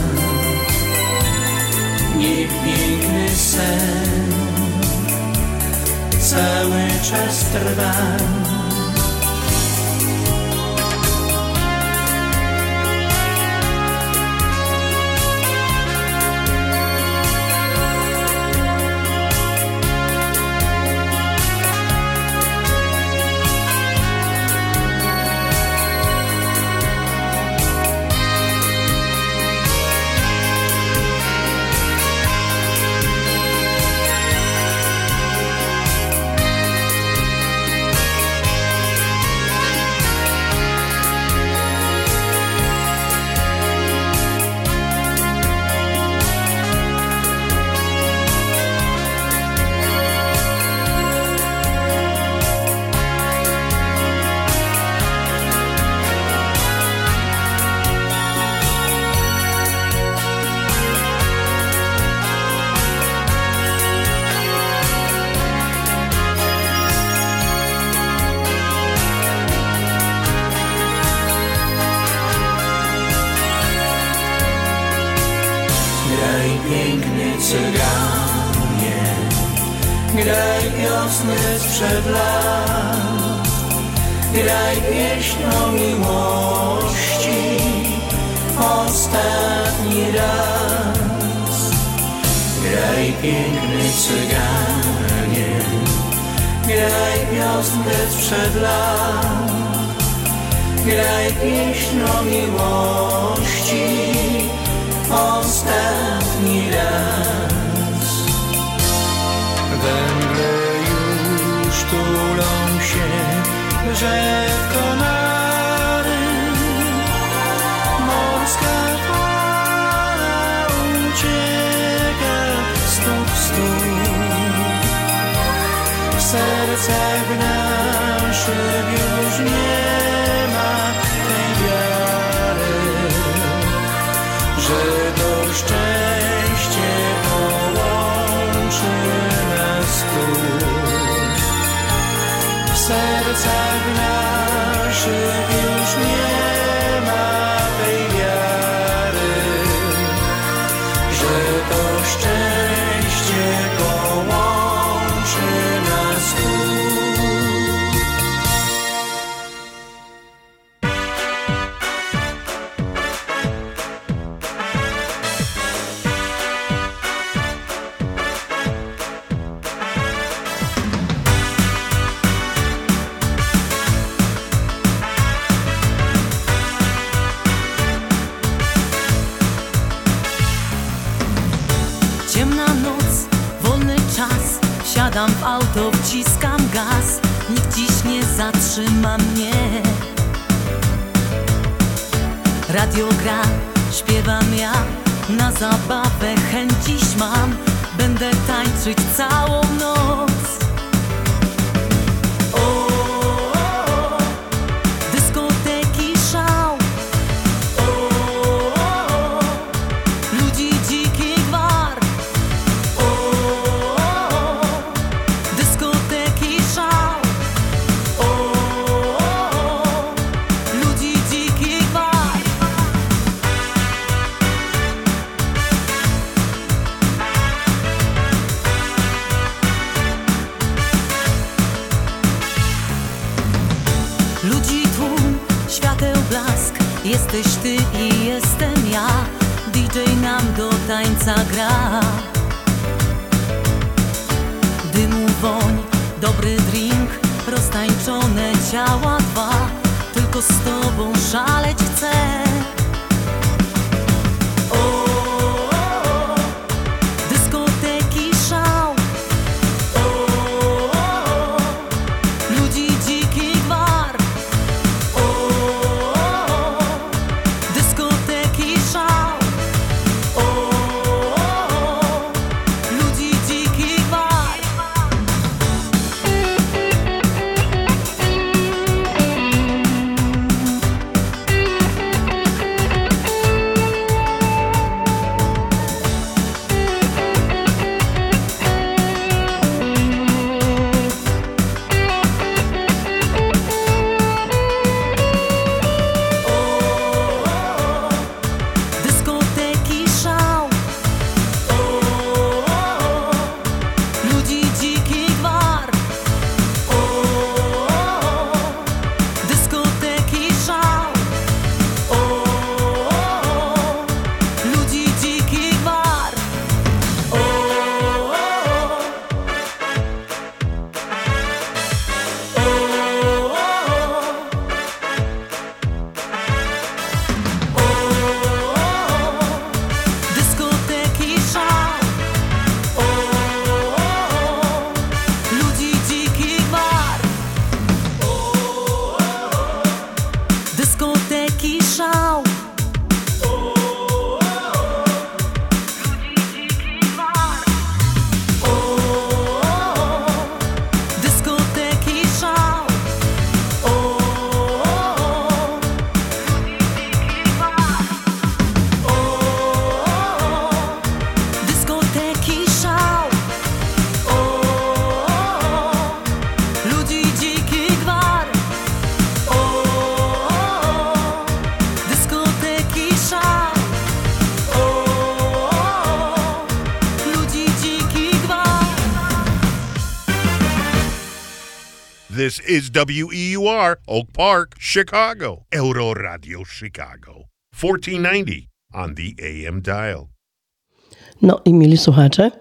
Speaker 4: Niech piękny sen cały czas trwa.
Speaker 13: zatrzyma mnie. Radio gra, śpiewam ja. Na zabawę chęciś mam. Będę tańczyć całą noc. Jesteś ty i jestem ja. DJ nam do tańca gra. Dymu woń, dobry drink Roztańczone ciała dwa. Tylko z tobą szaleć chcę
Speaker 15: This is WEUR, Oak Park, Chicago. Euro Radio Chicago. 1490 on the AM dial.
Speaker 3: No i mieli słuchacze,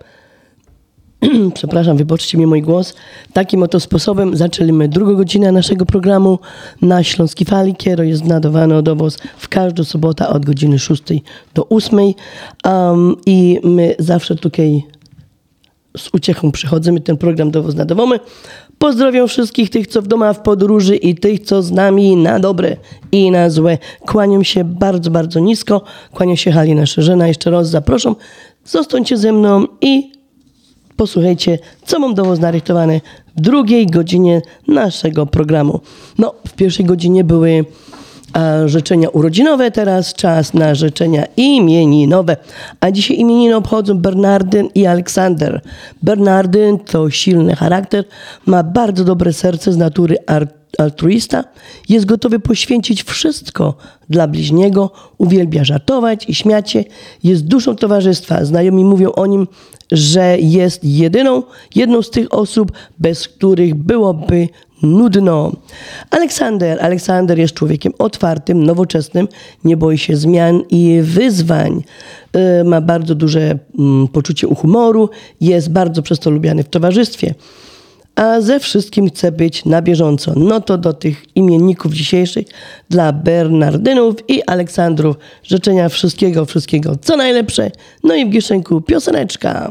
Speaker 3: [CLEARS THROAT] przepraszam, wybaczcie mi mój głos. Takim oto sposobem zaczęliśmy drugą godzinę naszego programu na Śląskiej Fali. Kiero jest nadawany do Was w każdą sobotę od godziny 6 do 8. Um, I my zawsze tutaj z uciechą przychodzimy, ten program do Was nadawamy. Pozdrawiam wszystkich tych, co w domach w podróży i tych, co z nami na dobre i na złe. Kłaniam się bardzo, bardzo nisko. Kłaniam się Halina Szerzena. Jeszcze raz zapraszam. Zostańcie ze mną i posłuchajcie, co mam do Was narychtowane w drugiej godzinie naszego programu. No, w pierwszej godzinie były a, życzenia urodzinowe, teraz czas na życzenia imieninowe. A dzisiaj imieniny obchodzą Bernardyn i Aleksander. Bernardyn to silny charakter, ma bardzo dobre serce z natury altruista, jest gotowy poświęcić wszystko dla bliźniego, uwielbia żartować i śmiać się, jest duszą towarzystwa. Znajomi mówią o nim, że jest jedyną, jedną z tych osób, bez których byłoby nudno. Aleksander. Aleksander jest człowiekiem otwartym, nowoczesnym, nie boi się zmian i wyzwań. Yy, Ma bardzo duże mm, poczucie humoru, jest bardzo przez to lubiany w towarzystwie a ze wszystkim chce być na bieżąco. No to do tych imienników dzisiejszych dla Bernardynów i Aleksandrów życzenia wszystkiego, wszystkiego co najlepsze. No i w Gieszenku pioseneczka.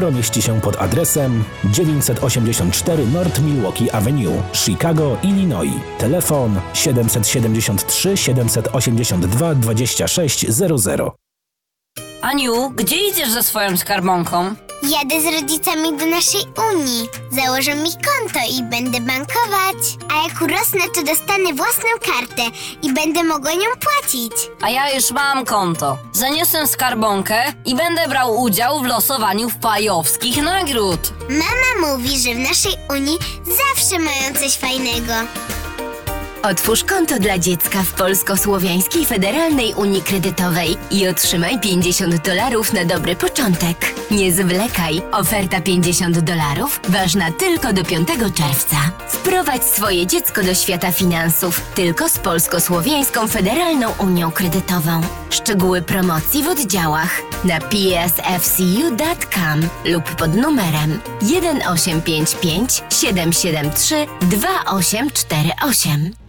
Speaker 16: Mieści się pod adresem 984 North Milwaukee Avenue, Chicago, Illinois. Telefon 773 782 2600.
Speaker 17: Aniu, gdzie idziesz ze swoją skarbonką?
Speaker 18: Jadę z rodzicami do naszej Unii. Założę mi konto i będę bankować. A jak urosnę, to dostanę własną kartę i będę mogła nią płacić.
Speaker 17: A ja już mam konto. Zaniosę skarbonkę i będę brał udział w losowaniu fajowskich nagród.
Speaker 18: Mama mówi, że w naszej Unii zawsze mają coś fajnego.
Speaker 7: Otwórz konto dla dziecka w Polsko-Słowiańskiej Federalnej Unii Kredytowej i otrzymaj 50 dolarów na dobry początek. Nie zwlekaj. Oferta 50 dolarów ważna tylko do 5 czerwca. Wprowadź swoje dziecko do świata finansów tylko z Polsko-Słowiańską Federalną Unią Kredytową. Szczegóły promocji w oddziałach na psfcu.com lub pod numerem 1855 773 2848.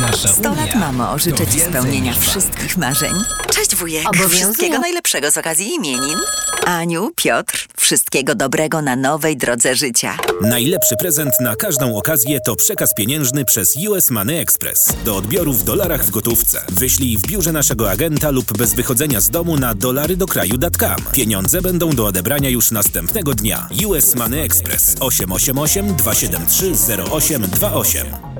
Speaker 16: Nasza
Speaker 19: 100 lat, mamo, życzę Ci spełnienia wszystkich marzeń. Cześć wujek,
Speaker 7: Obowiązuje.
Speaker 19: wszystkiego najlepszego z okazji imienin. Aniu, Piotr, wszystkiego dobrego na nowej drodze życia.
Speaker 16: Najlepszy prezent na każdą okazję to przekaz pieniężny przez US Money Express. Do odbioru w dolarach w gotówce. Wyślij w biurze naszego agenta lub bez wychodzenia z domu na dolary do kraju.com. Pieniądze będą do odebrania już następnego dnia. US Money Express 888 273 0828.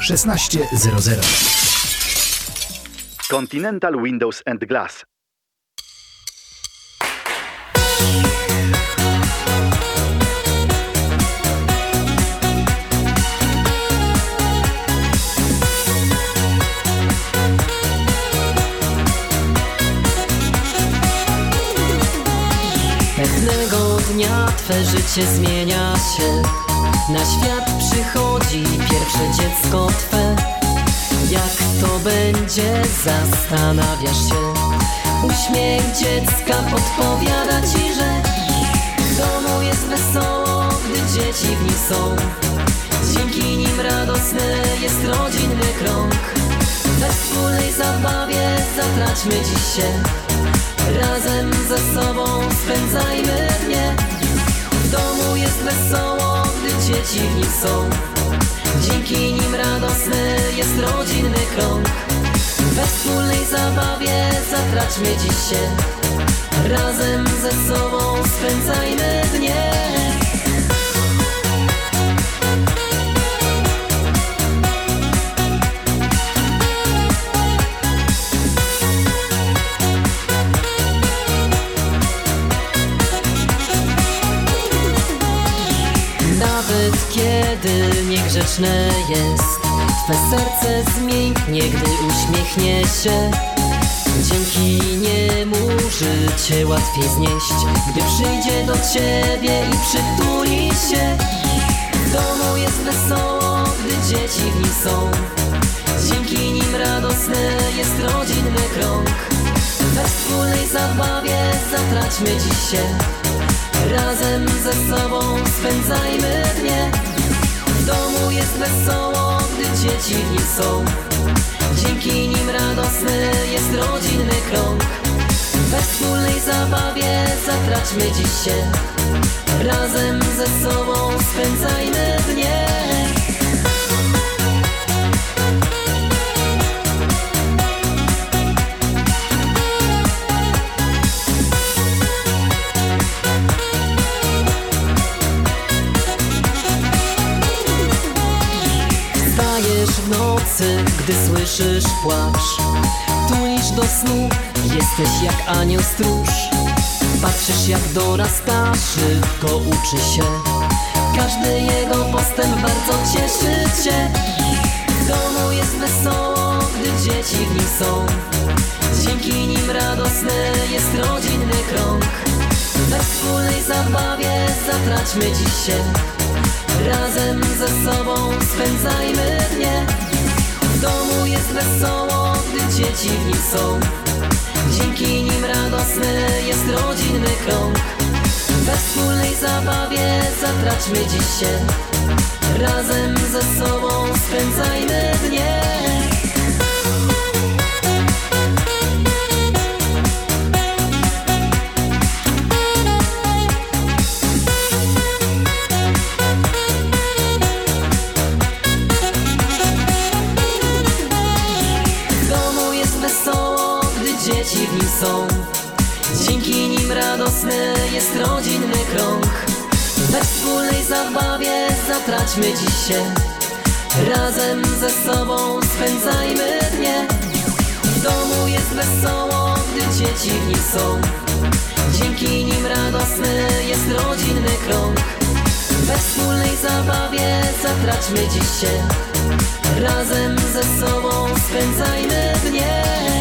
Speaker 20: 1600. Continental Windows and Glass.
Speaker 21: Pewnego dnia Twe życie zmienia się Na świat przychodzi pierwsze dziecko Twe. Jak to będzie, zastanawiasz się. Uśmiech dziecka podpowiada Ci, że W domu jest wesoło, gdy dzieci w nim są. Dzięki nim radosny jest rodzinny krąg. We wspólnej zabawie zatraćmy dziś się. Razem ze sobą spędzajmy dnie. W domu jest wesoło, dzieci w nim są. Dzięki nim radosny jest rodzinny krąg. We wspólnej zabawie zatraćmy dziś się. Razem ze sobą spędzajmy dnie kiedy niegrzeczne jest Twe serce zmięknie, gdy uśmiechnie się. Dzięki niemu życie łatwiej znieść Gdy przyjdzie do ciebie i przytuli się. W domu jest wesoło, gdy dzieci w nim są. Dzięki nim radosny jest rodzinny krąg. We wspólnej zabawie zatraćmy dziś się. Razem ze sobą spędzajmy dnie W domu jest wesoło, gdy dzieci w nim są. Dzięki nim radosny jest rodzinny krąg. We wspólnej zabawie zatraćmy dziś się. Razem ze sobą spędzajmy dnie nocy, gdy słyszysz płacz. Tulisz do snu, jesteś jak anioł stróż. Patrzysz jak dorasta, szybko uczy się. Każdy jego postęp bardzo cieszy cię. W domu jest wesoło, gdy dzieci w nim są. Dzięki nim radosny jest rodzinny krąg. We wspólnej zabawie zatraćmy dziś się. Razem ze sobą spędzajmy dnie domu jest wesoło, gdy dzieci w nim są. Dzięki nim radosny jest rodzinny krąg. We wspólnej zabawie zatraćmy dziś się. Razem ze sobą spędzajmy dnie są. Dzięki nim radosny jest rodzinny krąg. We wspólnej zabawie zatraćmy dziś się. Razem ze sobą spędzajmy dnie. W domu jest wesoło, gdy dzieci w nim są. Dzięki nim radosny jest rodzinny krąg. We wspólnej zabawie zatraćmy dziś się. Razem ze sobą spędzajmy dnie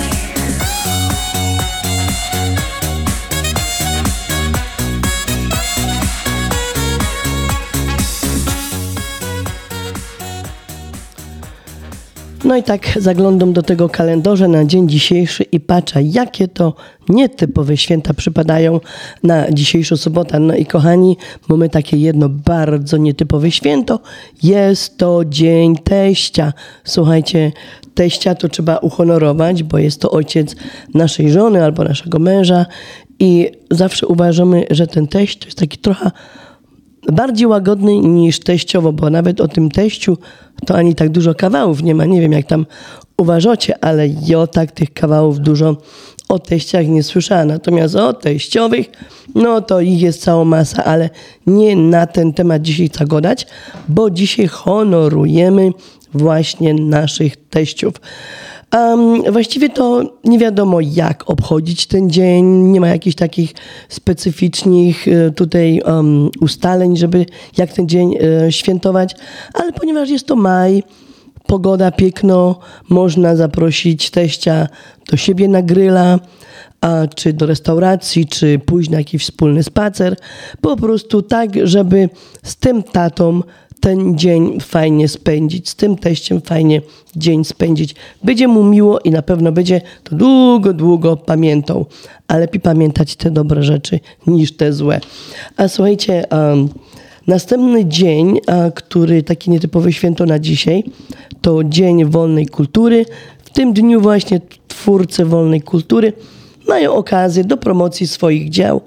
Speaker 3: No i tak zaglądam do tego kalendarza na dzień dzisiejszy i patrzę, jakie to nietypowe święta przypadają na dzisiejszą sobotę. No i kochani, mamy takie jedno bardzo nietypowe święto. Jest to Dzień Teścia. Słuchajcie, teścia to trzeba uhonorować, bo jest to ojciec naszej żony albo naszego męża i zawsze uważamy, że ten teść to jest taki trochę bardziej łagodny niż teściowo, bo nawet o tym teściu to ani tak dużo kawałów nie ma. Nie wiem, jak tam uważacie, ale ja tak tych kawałów dużo o teściach nie słyszałam. Natomiast o teściowych, no to ich jest cała masa, ale nie na ten temat dzisiaj chcę gadać, bo dzisiaj honorujemy właśnie naszych teściów. Um, właściwie to nie wiadomo, jak obchodzić ten dzień. Nie ma jakichś takich specyficznych e, tutaj um, ustaleń, żeby jak ten dzień e, świętować, ale ponieważ jest to maj, pogoda piękno, można zaprosić teścia do siebie na gryla, a czy do restauracji, czy pójść na jakiś wspólny spacer. Po prostu tak, żeby z tym tatą ten dzień fajnie spędzić, z tym teściem fajnie dzień spędzić. Będzie mu miło i na pewno będzie to długo, długo pamiętał. Ale lepiej pamiętać te dobre rzeczy niż te złe. A słuchajcie, um, następny dzień, a, który taki nietypowy święto na dzisiaj, to Dzień Wolnej Kultury. W tym dniu właśnie twórcy wolnej kultury mają okazję do promocji swoich dzieł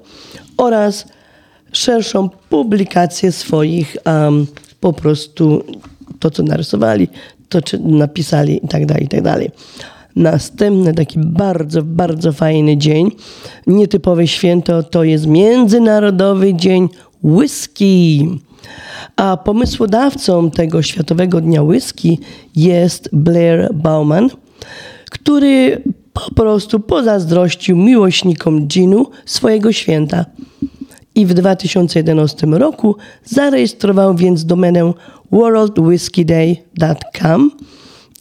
Speaker 3: oraz szerszą publikację swoich um, po prostu to, co narysowali, to, czy napisali i tak dalej, i tak dalej. Następny taki bardzo, bardzo fajny dzień, nietypowe święto, to jest Międzynarodowy Dzień Whisky. A pomysłodawcą tego Światowego Dnia Whisky jest Blair Bauman, który po prostu pozazdrościł miłośnikom ginu swojego święta. I w 2011 roku zarejestrował więc domenę worldwhiskeyday.com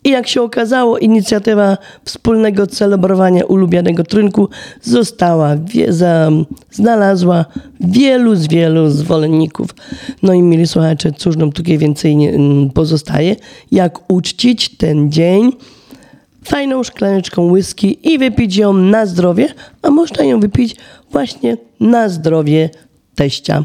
Speaker 3: i jak się okazało, inicjatywa wspólnego celebrowania ulubionego trynku została, wie, za, znalazła wielu z wielu zwolenników. No i mieli słuchacze, cóż nam tutaj więcej nie, pozostaje, jak uczcić ten dzień? Fajną szklaneczką whisky i wypić ją na zdrowie, a można ją wypić właśnie na zdrowie teścia.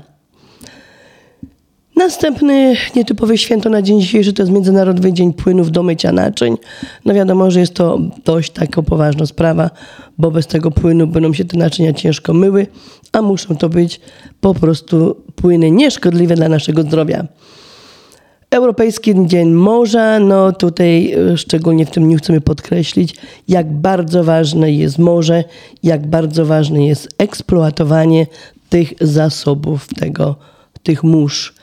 Speaker 3: Następny nietypowe święto na dzień dzisiejszy to jest Międzynarodowy Dzień Płynów do mycia naczyń. No wiadomo, że jest to dość taka poważna sprawa, bo bez tego płynu będą się te naczynia ciężko myły, a muszą to być po prostu płyny nieszkodliwe dla naszego zdrowia. Europejski Dzień Morza, no tutaj e, szczególnie w tym dniu chcemy podkreślić, jak bardzo ważne jest morze, jak bardzo ważne jest eksploatowanie tych zasobów, tego, tych mórz.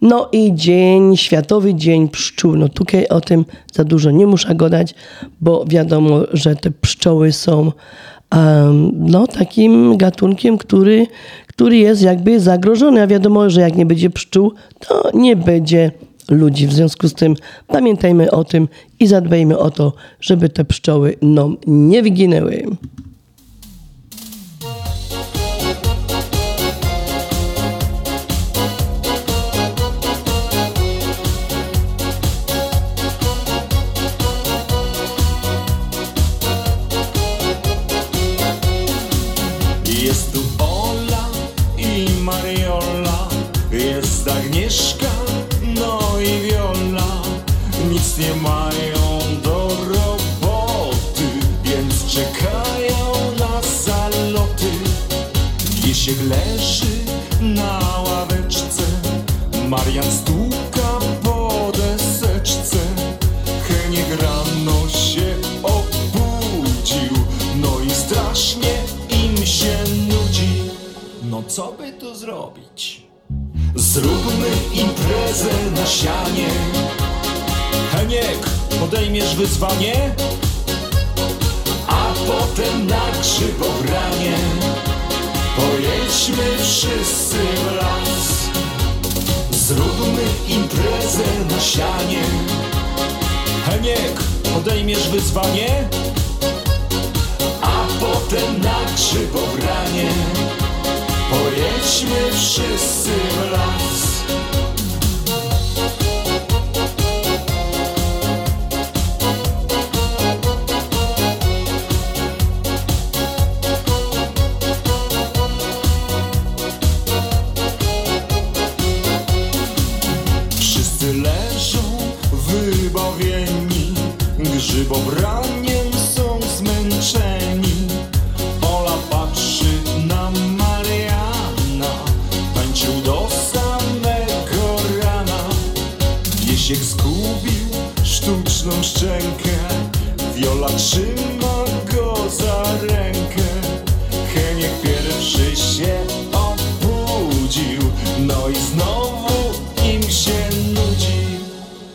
Speaker 3: No i dzień, Światowy Dzień Pszczół. No tutaj o tym za dużo nie muszę gadać, bo wiadomo, że te pszczoły są um, no, takim gatunkiem, który, który jest jakby zagrożony. A wiadomo, że jak nie będzie pszczół, to nie będzie ludzi. W związku z tym pamiętajmy o tym i zadbajmy o to, żeby te pszczoły nam nie wyginęły.
Speaker 12: Marian stuka po deseczce. Heniek rano się obudził, no i strasznie im się nudzi. No co by tu zrobić? Zróbmy imprezę na sianie. Heniek, podejmiesz wyzwanie? A potem na grzybobranie pojedźmy wszyscy w las. Zróbmy imprezę na sianie. Heniek, podejmiesz wyzwanie? A potem na grzybobranie Pojedźmy wszyscy w las Grzybobraniem są zmęczeni Ola patrzy na Mariana Tańczył do samego rana. Wiesiek zgubił sztuczną szczękę Wiola trzyma go za rękę. Heniek pierwszy się obudził No i znowu im się nudzi.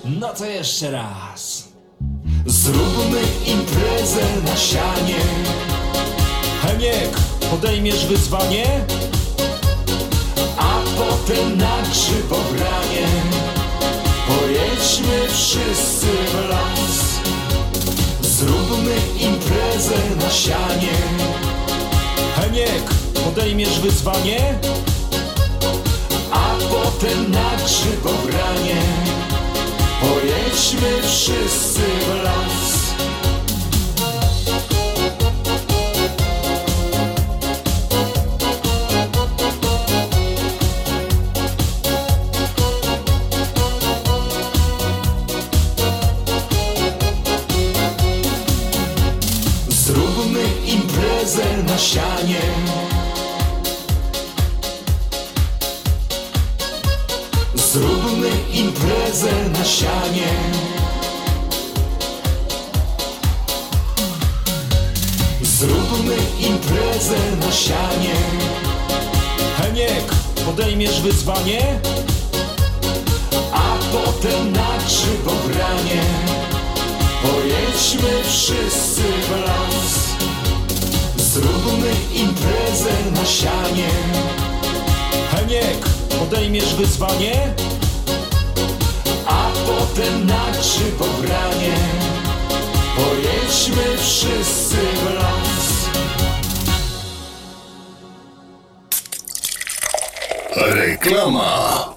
Speaker 12: No to jeszcze raz Zróbmy imprezę na sianie. Heniek, podejmiesz wyzwanie? A potem na grzybobranie Pojedźmy wszyscy w las Zróbmy imprezę na sianie Heniek, podejmiesz wyzwanie? A potem na grzybobranie Pojedźmy wszyscy w las Zróbmy imprezę na sianie. Zróbmy imprezę na sianie. Heniek, podejmiesz wyzwanie? A potem na grzybobranie Pojedźmy wszyscy w las. Zróbmy imprezę na sianie. Heniek, podejmiesz wyzwanie? A potem na grzybobranie Pojedźmy wszyscy w las
Speaker 11: Reklama.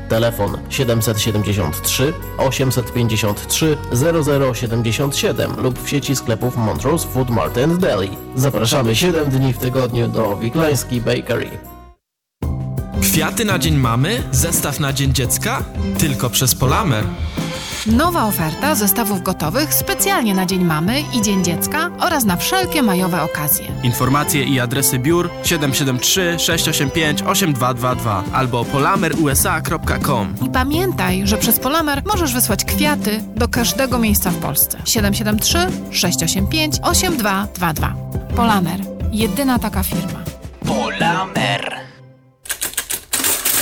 Speaker 22: Telefon 773 853 0077 lub w sieci sklepów Montrose Food Mart and Deli. Zapraszamy 7 dni w tygodniu do Wiklański Bakery.
Speaker 23: Kwiaty na Dzień Mamy? Zestaw na Dzień Dziecka? Tylko przez Polamer.
Speaker 24: Nowa oferta zestawów gotowych specjalnie na Dzień Mamy i Dzień Dziecka oraz na wszelkie majowe okazje.
Speaker 23: Informacje i adresy biur 773 685 8222 albo polamerusa.com.
Speaker 24: I pamiętaj, że przez Polamer możesz wysłać kwiaty do każdego miejsca w Polsce. 773 685 8222. Polamer. Jedyna taka firma.
Speaker 25: Polamer.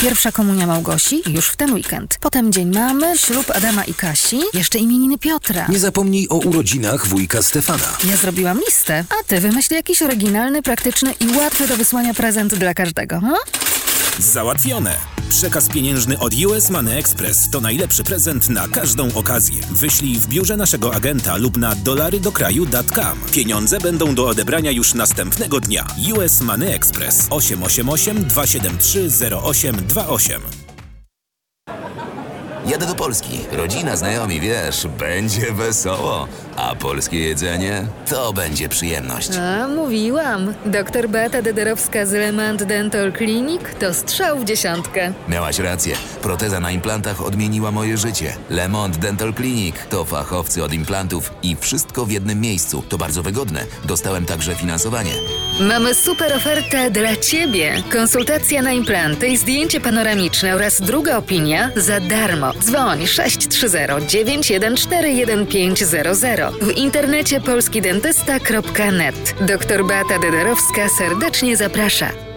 Speaker 25: Pierwsza komunia Małgosi już w ten weekend. Potem dzień mamy, ślub Adama i Kasi, jeszcze imieniny Piotra.
Speaker 26: Nie zapomnij o urodzinach wujka Stefana.
Speaker 25: Ja zrobiłam listę, a ty wymyśl jakiś oryginalny, praktyczny i łatwy do wysłania prezent dla każdego, hm?
Speaker 16: Załatwione! Przekaz pieniężny od US Money Express to najlepszy prezent na każdą okazję. Wyślij w biurze naszego agenta lub na dolarydokraju.com. Pieniądze będą do odebrania już następnego dnia. US Money Express 888 273 0828.
Speaker 8: Jadę do Polski. Rodzina, znajomi, wiesz, będzie wesoło. A polskie jedzenie to będzie przyjemność.
Speaker 25: A, mówiłam. Doktor Beata Dederowska z Lemant Dental Clinic to strzał w dziesiątkę.
Speaker 8: Miałaś rację. Proteza na implantach odmieniła moje życie. Lemont Dental Clinic to fachowcy od implantów i wszystko w jednym miejscu. To bardzo wygodne. Dostałem także finansowanie.
Speaker 25: Mamy super ofertę dla Ciebie. Konsultacja na implanty i zdjęcie panoramiczne oraz druga opinia za darmo. Dzwoń 630 914 1500. W internecie polskidentysta.net. Doktor Beata Dederowska serdecznie zaprasza.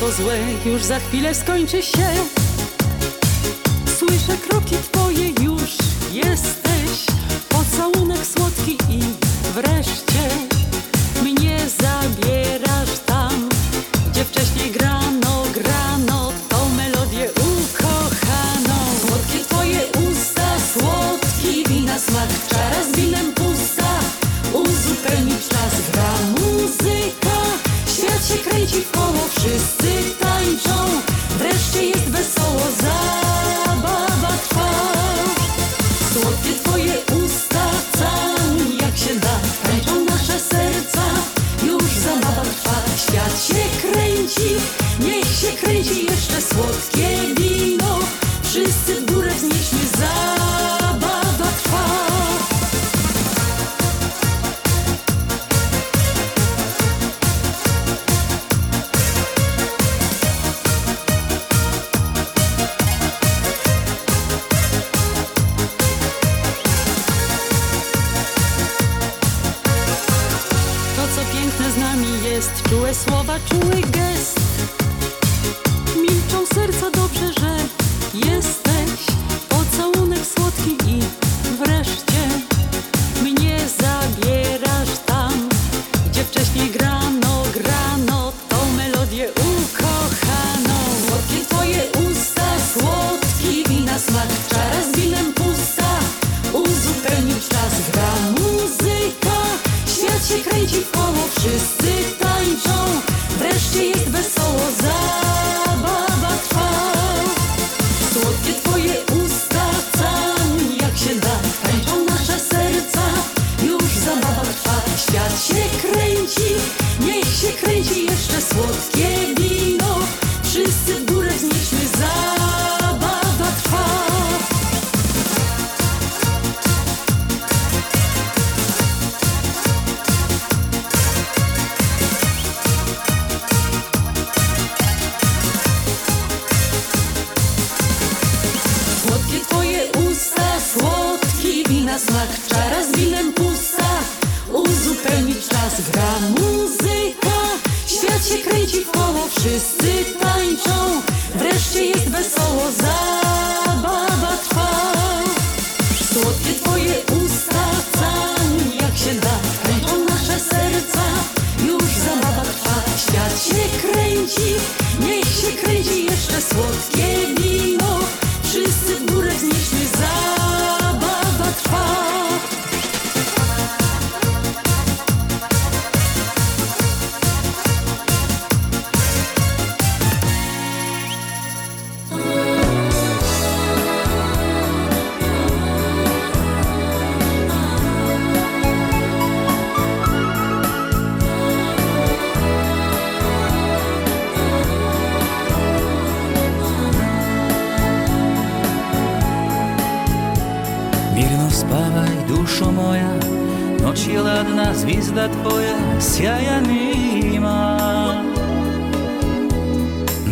Speaker 13: co złe już za chwilę skończy się.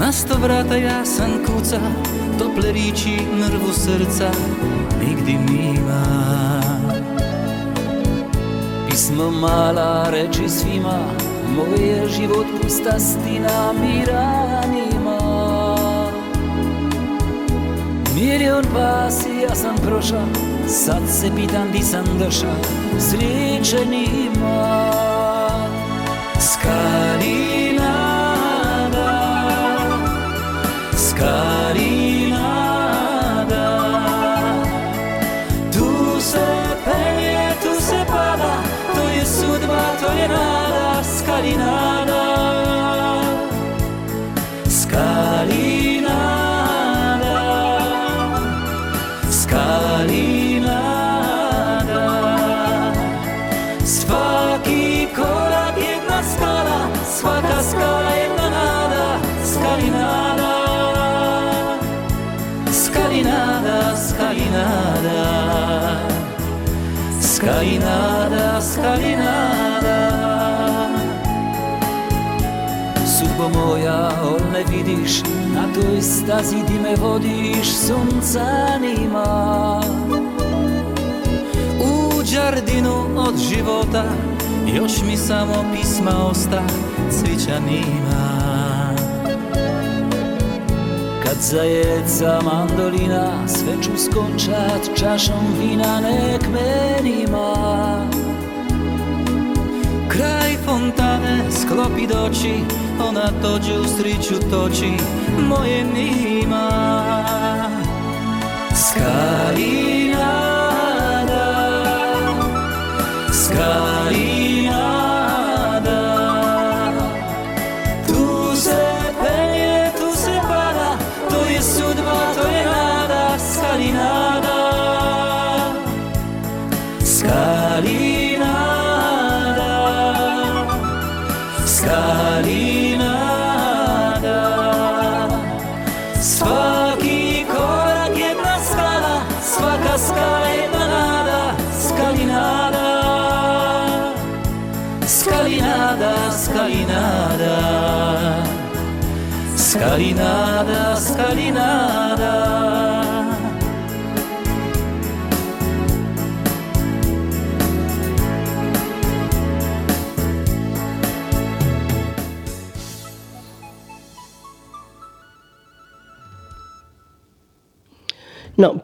Speaker 4: Nasto vrata jasan kuca, tople riči mrvu srca nigdje nima. Pismo mala reče svima, moj je život pusta stina, mira nima. Mir je od vas i ja sam proša, sad se pitan di sam doša, sreće nima. Skani sky. Scalinada, scalinada Sudbo moja, on me vidiš Na toj stazi di me vodiš Sunca nima. U džardinu od života Još mi samo pisma osta Cvića nima zajeca mandolina sve ću skočat čašom vina nek meni ma Kraj fontane sklopi doći Ona tođe u striću toči Moje nima Skalinada Skalinada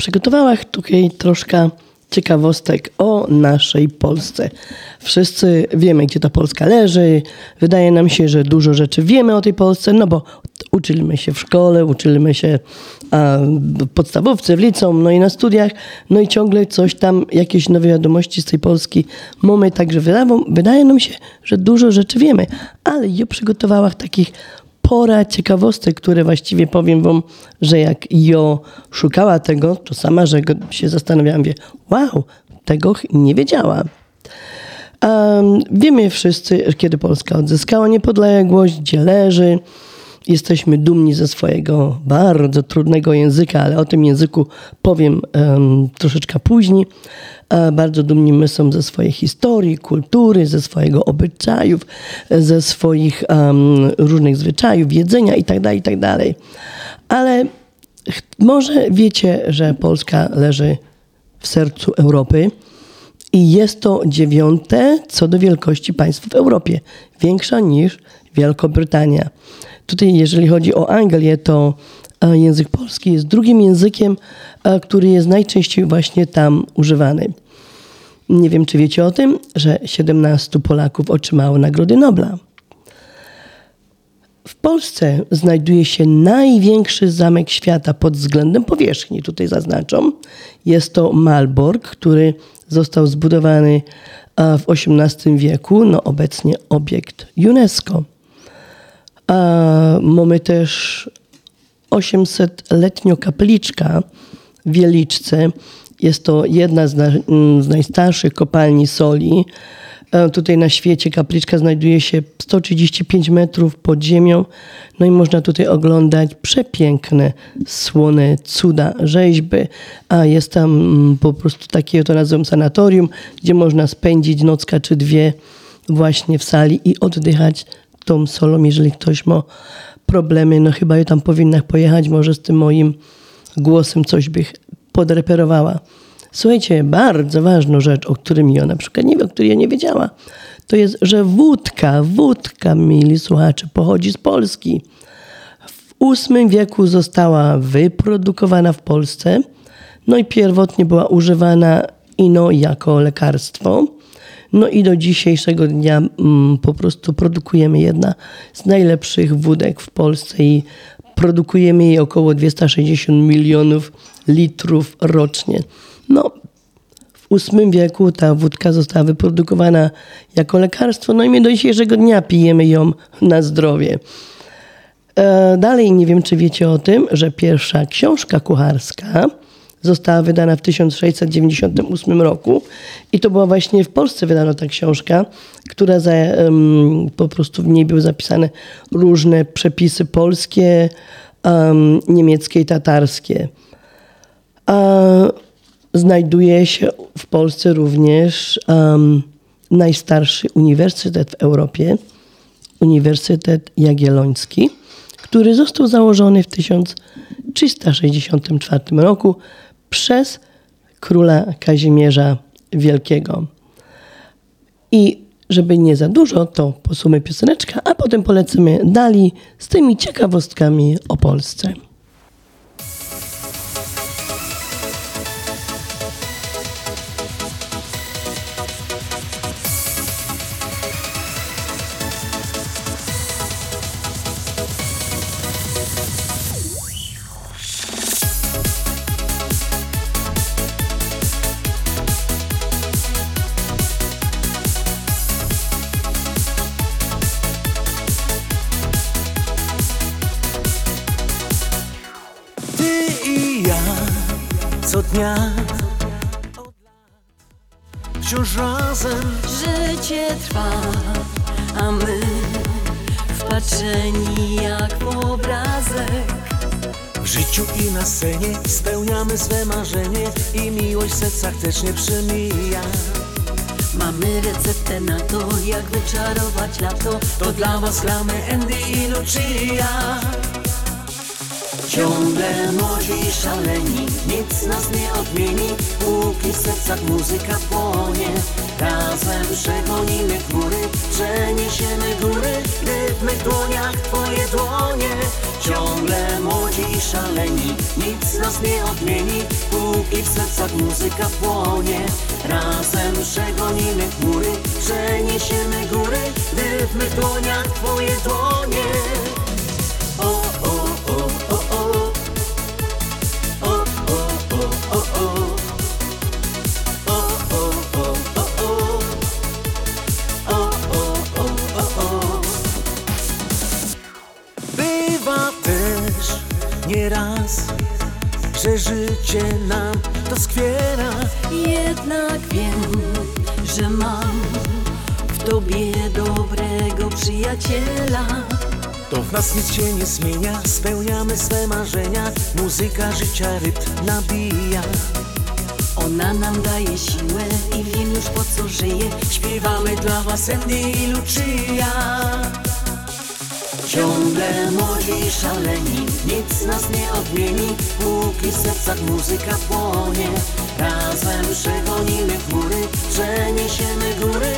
Speaker 3: Przygotowałam tutaj troszkę ciekawostek o naszej Polsce. Wszyscy wiemy, gdzie ta Polska leży. Wydaje nam się, że dużo rzeczy wiemy o tej Polsce, no bo uczyliśmy się w szkole, uczyliśmy się a, w podstawówce, w liceum, no i na studiach, no i ciągle coś tam, jakieś nowe wiadomości z tej Polski mamy, także wydaje, wydaje nam się, że dużo rzeczy wiemy, ale ja przygotowałam takich pora ciekawostek, które właściwie powiem wam, że jak jo szukała tego, to sama, że się zastanawiałam, wie, wow, tego nie wiedziała. Um, wiemy wszyscy, kiedy Polska odzyskała niepodległość, gdzie leży. Jesteśmy dumni ze swojego bardzo trudnego języka, ale o tym języku powiem um, troszeczkę później. E, bardzo dumni my są ze swojej historii, kultury, ze swojego obyczajów, e, ze swoich um, różnych zwyczajów, jedzenia itd., itd. Ale ch- może wiecie, że Polska leży w sercu Europy i jest to dziewiąte co do wielkości państwo w Europie, większa niż Wielkobrytania. Tutaj, jeżeli chodzi o Anglię, to e, język polski jest drugim językiem, e, który jest najczęściej właśnie tam używany. Nie wiem, czy wiecie o tym, że 17 Polaków otrzymało Nagrody Nobla. W Polsce znajduje się największy zamek świata pod względem powierzchni, tutaj zaznaczam. Jest to Malbork, który został zbudowany e, w XVIII wieku, no obecnie obiekt UNESCO. Mamy też 800-letnią kapliczkę w Wieliczce. Jest to jedna z, na, z najstarszych kopalni soli. E, Tutaj na świecie kapliczka znajduje się 135 metrów pod ziemią. No i można tutaj oglądać przepiękne, słone cuda, rzeźby. A jest tam mm, po prostu takie, to nazywam sanatorium, gdzie można spędzić nocka czy dwie właśnie w sali i oddychać tą solą, jeżeli ktoś ma problemy. No chyba ja tam powinna pojechać, może z tym moim głosem coś bych podreperowała. Słuchajcie, bardzo ważną rzecz, o którym ja na przykład nie wiem, o której ja nie wiedziała, to jest, że wódka, wódka, mili słuchacze, pochodzi z Polski. W VIII wieku została wyprodukowana w Polsce, no i pierwotnie była używana ino jako lekarstwo. No i do dzisiejszego dnia mm, po prostu produkujemy jedna z najlepszych wódek w Polsce i produkujemy jej około 260 milionów litrów rocznie. No, w VIII wieku ta wódka została wyprodukowana jako lekarstwo, no i my do dzisiejszego dnia pijemy ją na zdrowie. E, Dalej nie wiem, czy wiecie o tym, że pierwsza książka kucharska została wydana w 1698 roku i to była właśnie w Polsce wydana ta książka, która za, em, po prostu w niej były zapisane różne przepisy polskie, em, niemieckie i tatarskie. A znajduje się w Polsce również em, najstarszy uniwersytet w Europie, Uniwersytet Jagielloński, który został założony w 1364 roku przez króla Kazimierza Wielkiego. I żeby nie za dużo, to posłuchamy pioseneczka, a potem polecimy dalej z tymi ciekawostkami o Polsce.
Speaker 13: Gramy Andy i Lucia. Ciągle młodzi szaleni, nic nas nie odmieni, póki w sercach muzyka płonie. Razem przegonimy chmury, przeniesiemy góry, gdy w mych dłoniach twoje dłonie. Ciągle młodzi i szaleni, nic nas nie odmieni, póki w sercach muzyka płonie. Razem przegonimy chmury, przeniesiemy góry, gdy w mych dłoniach twoje dłonie. O, o, o, o, o. O, o, o, o, o. O, o, o. Bywa też nieraz, że życie nam doskwiera.
Speaker 27: Jednak wiem, że mam tobie dobrego przyjaciela.
Speaker 13: To w nas nic się nie zmienia, spełniamy swe marzenia, muzyka życia rytm nabija.
Speaker 27: Ona nam daje siłę i wiem już po co żyje.
Speaker 13: Śpiewamy dla was Andy i Lucia. Ciągle młodzi i szaleni, nic nas nie odmieni, póki w sercach muzyka płonie. Razem przegonimy chmury, przeniesiemy góry,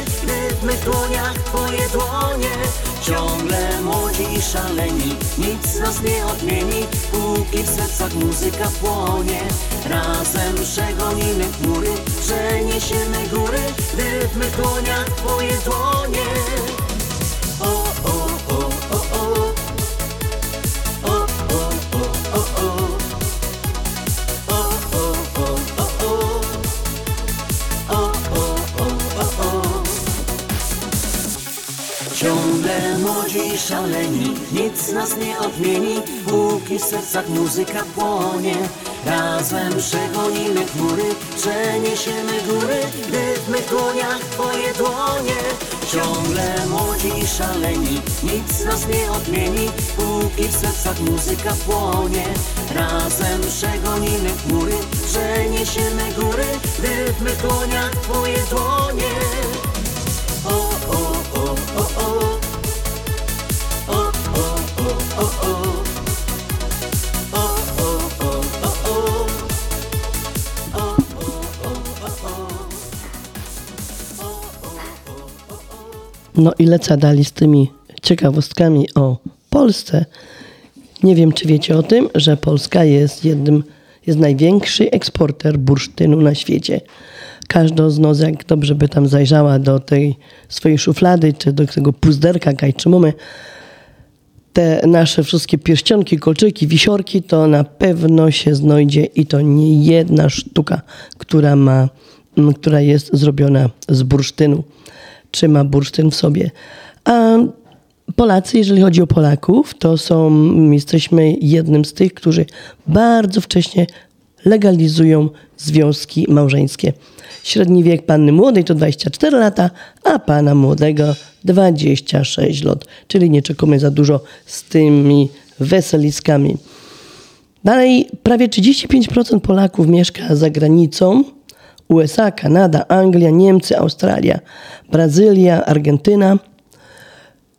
Speaker 13: mych dłoniach twoje dłonie. Ciągle młodzi i szaleni, nic nas nie odmieni, póki w sercach muzyka płonie. Razem przegonimy chmury, przeniesiemy góry, gdy w mych dłoniach twoje dłonie. Szaleni, nic nas nie odmieni, póki w sercach muzyka płonie. Razem przegonimy chmury, przeniesiemy góry, gdy w mych dłoniach twoje dłonie. Ciągle młodzi i szaleni, nic nas nie odmieni, póki w sercach muzyka płonie. Razem przegonimy chmury, przeniesiemy góry, gdy w mych dłoniach twoje dłonie.
Speaker 3: No i lecę dalej z tymi ciekawostkami o Polsce. Nie wiem, czy wiecie o tym, że Polska jest jednym, jest największy eksporter bursztynu na świecie. Każda z nas, jak dobrze by tam zajrzała do tej swojej szuflady, czy do tego puzderka, kaj czy mamy, te nasze wszystkie pierścionki, kolczyki, wisiorki, to na pewno się znajdzie i to nie jedna sztuka, która ma, która jest zrobiona z bursztynu, czy ma bursztyn w sobie. A Polacy, jeżeli chodzi o Polaków, to są, jesteśmy jednym z tych, którzy bardzo wcześnie legalizują związki małżeńskie. Średni wiek panny młodej to 24 lata, a pana młodego 26 lat. Czyli nie czekamy za dużo z tymi weseliskami. Dalej, prawie 35% Polaków mieszka za granicą. USA, Kanada, Anglia, Niemcy, Australia, Brazylia, Argentyna.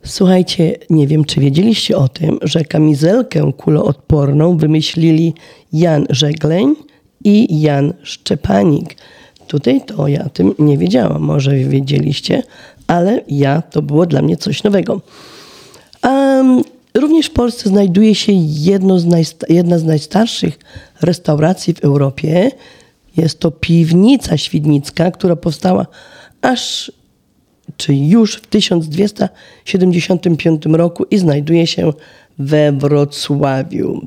Speaker 3: Słuchajcie, nie wiem, czy wiedzieliście o tym, że kamizelkę kuloodporną wymyślili Jan Żegleń i Jan Szczepanik. Tutaj to ja tym nie wiedziałam, może wiedzieliście, ale ja to było dla mnie coś nowego. A Również w Polsce znajduje się z jedna z najstarszych restauracji w Europie. Jest to piwnica świdnicka, która powstała aż czy już w 1275 roku i znajduje się we Wrocławiu.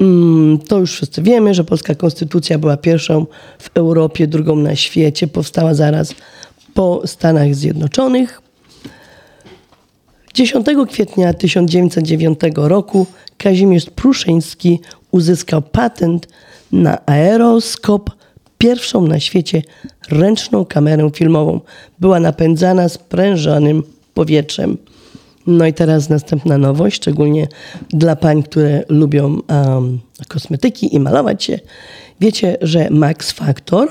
Speaker 3: Mm, To już wszyscy wiemy, że polska konstytucja była pierwszą w Europie, drugą na świecie. Powstała zaraz po Stanach Zjednoczonych. 10 kwietnia 1909 roku Kazimierz Pruszyński uzyskał patent na aeroskop, pierwszą na świecie ręczną kamerę filmową. Była napędzana sprężonym powietrzem. No i teraz następna nowość, szczególnie dla pań, które lubią um, kosmetyki i malować się. Wiecie, że Max Factor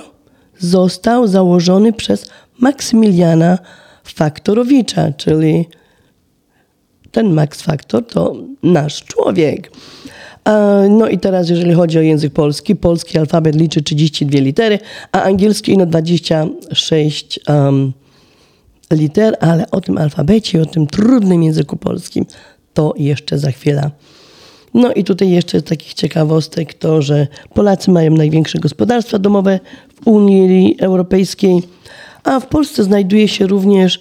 Speaker 3: został założony przez Maksymiliana Faktorowicza, czyli ten Max Factor to nasz człowiek. A, No i teraz, jeżeli chodzi o język polski, polski alfabet liczy 32 litery, a angielski no 26 um, liter, ale o tym alfabecie, o tym trudnym języku polskim to jeszcze za chwilę. No i tutaj jeszcze z takich ciekawostek to, że Polacy mają największe gospodarstwa domowe w Unii Europejskiej, a w Polsce znajduje się również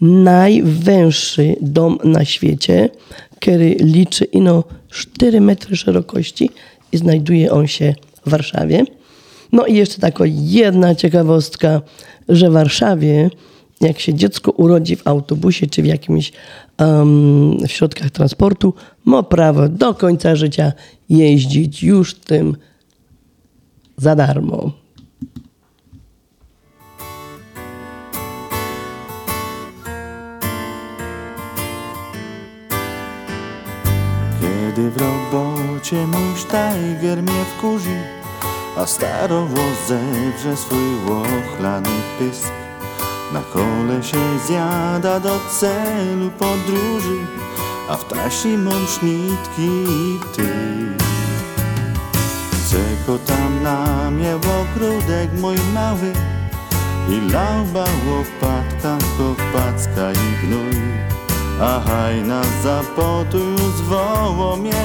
Speaker 3: najwęższy dom na świecie, który liczy ino 4 metry szerokości i znajduje on się w Warszawie. No i jeszcze taka jedna ciekawostka, że w Warszawie jak się dziecko urodzi w autobusie czy w jakimś um, w środkach transportu, ma prawo do końca życia jeździć już tym za darmo.
Speaker 28: Kiedy w robocie mój sztajger mnie wkurzy, a starowłos zewrze swój łochlany pysk. Na kole się zjada do celu podróży, a w tasi mam sznitki i ty. Czeko tam na mnie ogródek mój mały i lauba łopatka, kopacka i gnój. A hajna za potu zwoło mnie.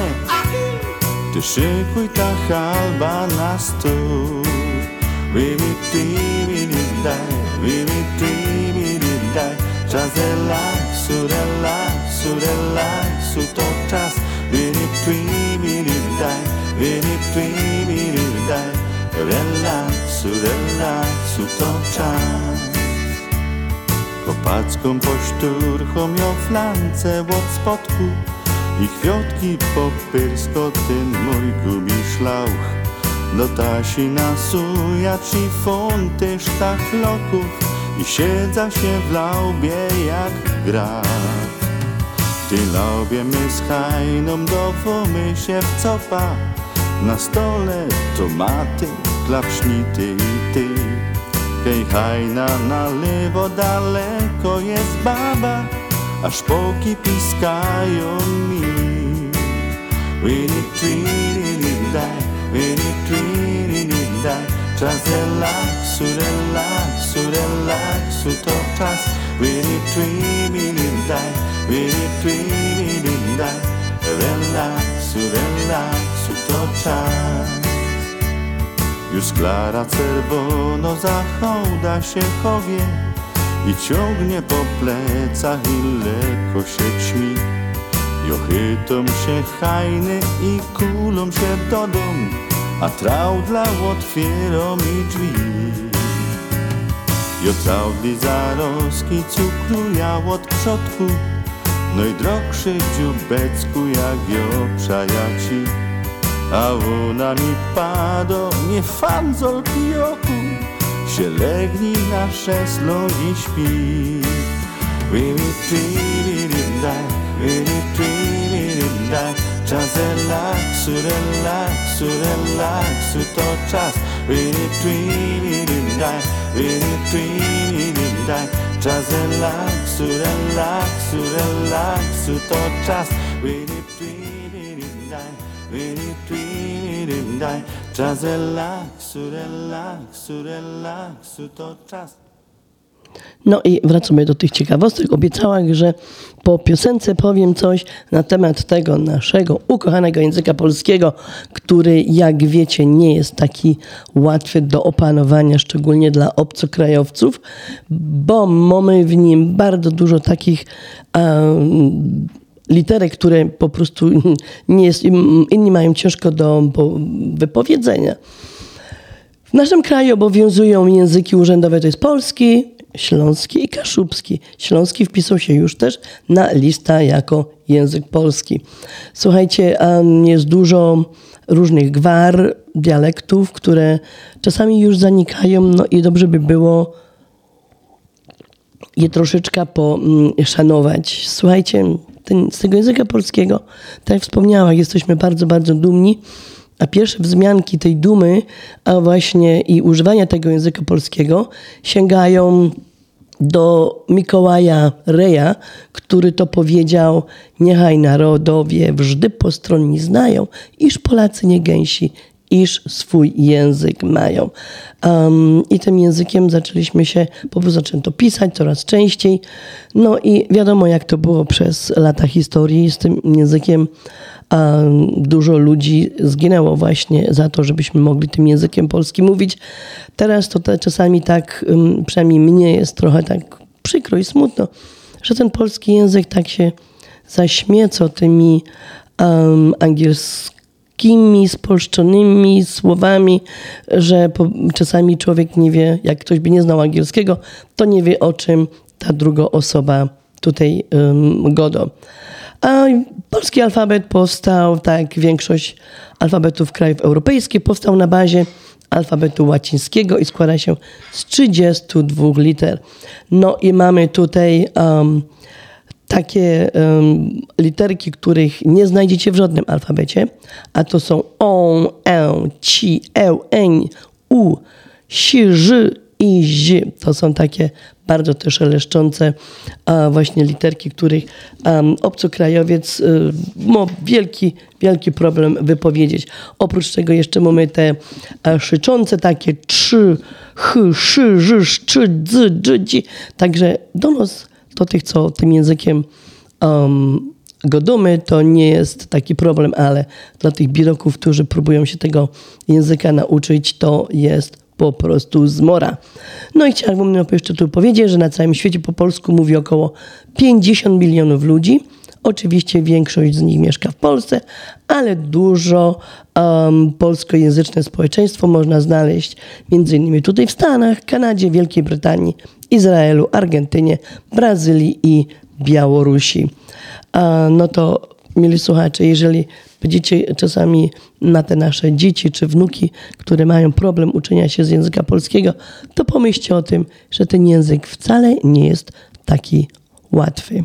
Speaker 28: Ty szykuj ta halba na stół. Wiwi ti, wiwi daj, wiwi ti, wiwi daj. Czas relaksu, relaksu, relaksu to czas. Wiwi ti, wiwi daj, wiwi ti, wiwi daj. Relaksu, relaksu to czas Kopacką pośturchą ją flance od spodku I kwiatki popyrsko ten mój gubi szlauch Do tasi nasuja ci fonty sztachloków. I siedza się w laubie jak graf Ty laubie my z hajną dowomy się w copa Na stole tomaty, klapsznity i ty Hej, hajna na lewo daleko jest baba, a szpoki piskają mi. Wini twini daj, wini twini daj, czas Klara czerwono zachoda się chowie I ciągnie po plecach i lekko się ćmi. Jochytom się hajny i kulą się do dom A traudla otwieram mi drzwi. Jo traudli zaroski cukruja od przodku No i drogszy dziubecku jak jo przajaci a ona mi pado, nie fanzol pijoku Się legni na szeslo i śpi. Wili twili daj, wili twili daj Czas relaksu, relaksu, relaksu to czas. Wili twili daj, wili twili daj Czas relaksu, relaksu, relaksu to czas Czas relaksu, relaksu, relaksu to czas
Speaker 3: No i wracamy do tych ciekawostek. Obiecałam, że po piosence powiem coś na temat tego naszego ukochanego języka polskiego, który, jak wiecie, nie jest taki łatwy do opanowania, szczególnie dla obcokrajowców, bo mamy w nim bardzo dużo takich um, literek, które po prostu [LAUGHS] nie jest, inni mają ciężko do wypowiedzenia. W naszym kraju obowiązują języki urzędowe, to jest polski, śląski i kaszubski. Śląski wpisał się już też na listę jako język polski. Słuchajcie, jest dużo różnych gwar, dialektów, które czasami już zanikają, no i dobrze by było je troszeczkę poszanować. Słuchajcie, ten, z tego języka polskiego, tak jak wspomniałam, jesteśmy bardzo, bardzo dumni. A pierwsze wzmianki tej dumy, a właśnie i używania tego języka polskiego sięgają do Mikołaja Reja, który to powiedział: Niechaj narodowie wżdy postronni znają, iż Polacy nie gęsi, iż swój język mają. Um, I tym językiem zaczęliśmy się, po prostu zaczęto pisać coraz częściej. No i wiadomo, jak to było przez lata historii z tym językiem a dużo ludzi zginęło właśnie za to, żebyśmy mogli tym językiem polskim mówić. Teraz to te, czasami tak, przynajmniej mnie jest trochę tak przykro i smutno, że ten polski język tak się zaśmieco tymi um, angielskimi, spolszczonymi słowami, że po, czasami człowiek nie wie, jak ktoś by nie znał angielskiego, to nie wie o czym ta druga osoba tutaj um, godo. A polski alfabet powstał, tak większość alfabetów krajów europejskich, powstał na bazie alfabetu łacińskiego i składa się z 32 liter. No i mamy tutaj um, takie um, literki, których nie znajdziecie w żadnym alfabecie, a to są on, e, ci, e, n, u, si, ży i zi. To są takie bardzo też szeleszczące właśnie literki, których um, obcokrajowiec y, ma wielki, wielki problem wypowiedzieć. Oprócz tego jeszcze mamy te szyczące takie trzy, ch, szy, ży, czy, dzy, dzy, dzi. Także do nas, do tych, co tym językiem um, godumy, to nie jest taki problem, ale dla tych biroków, którzy próbują się tego języka nauczyć, to jest po prostu zmora. No i chciałabym jeszcze tu powiedzieć, że na całym świecie po polsku mówi około 50 milionów ludzi. Oczywiście większość z nich mieszka w Polsce, ale dużo um, polskojęzyczne społeczeństwo można znaleźć innymi tutaj w Stanach, Kanadzie, Wielkiej Brytanii, Izraelu, Argentynie, Brazylii i Białorusi. no to, mieli słuchacze, jeżeli Będziecie czasami na te nasze dzieci czy wnuki, które mają problem uczenia się z języka polskiego, to pomyślcie o tym, że ten język wcale nie jest taki łatwy.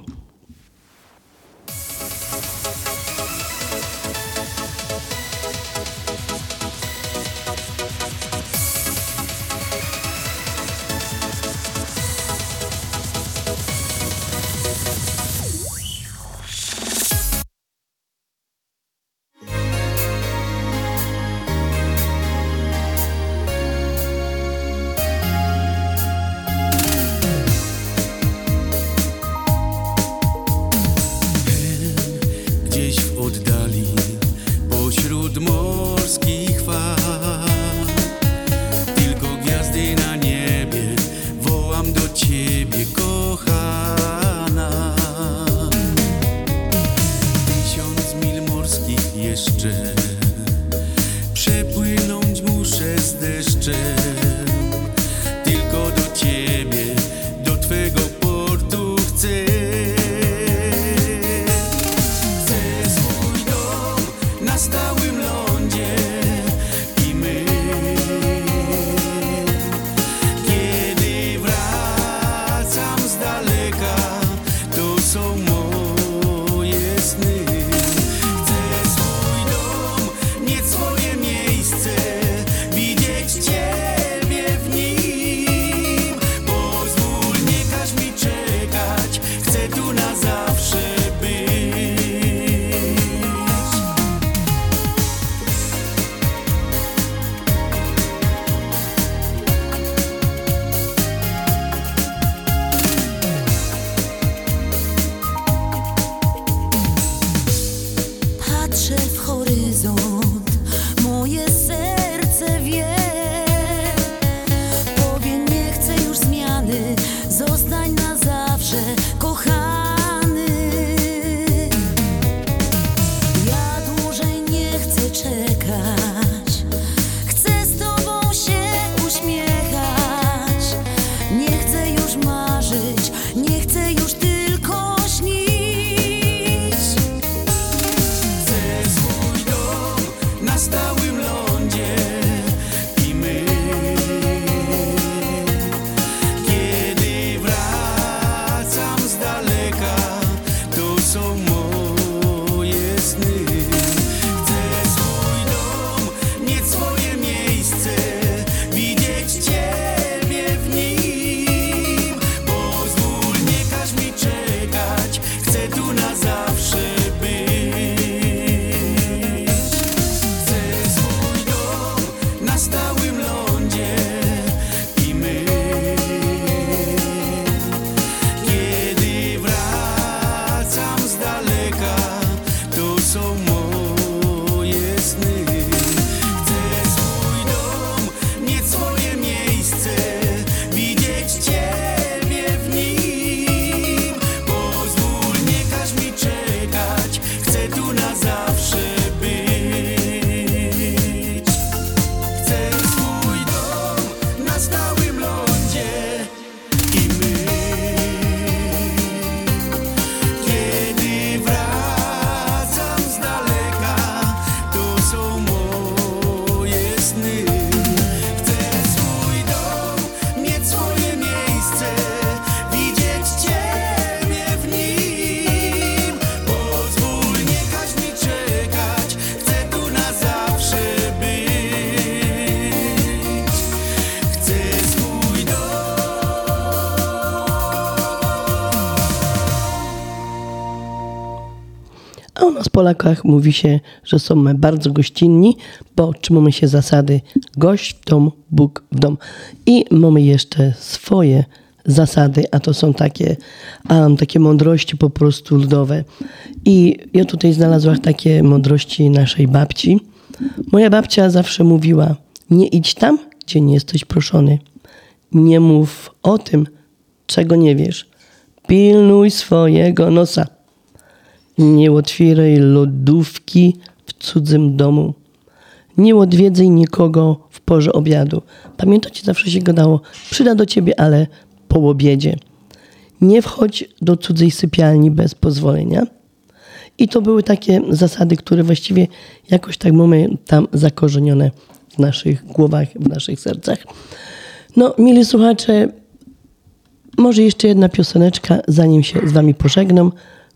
Speaker 3: Polakach mówi się, że są bardzo gościnni, bo trzymamy się zasady gość w dom, Bóg w dom. I mamy jeszcze swoje zasady, a to są takie, um, takie mądrości po prostu ludowe. I ja tutaj znalazłam takie mądrości naszej babci. Moja babcia zawsze mówiła, nie idź tam, gdzie nie jesteś proszony. Nie mów o tym, czego nie wiesz. Pilnuj swojego nosa. Nie otwieraj lodówki w cudzym domu. Nie odwiedzaj nikogo w porze obiadu. Pamiętacie, zawsze się gadało, przyda do ciebie, ale po obiedzie. Nie wchodź do cudzej sypialni bez pozwolenia. I to były takie zasady, które właściwie jakoś tak mamy tam zakorzenione w naszych głowach, w naszych sercach. No, mili słuchacze, może jeszcze jedna pioseneczka, zanim się z wami pożegnam.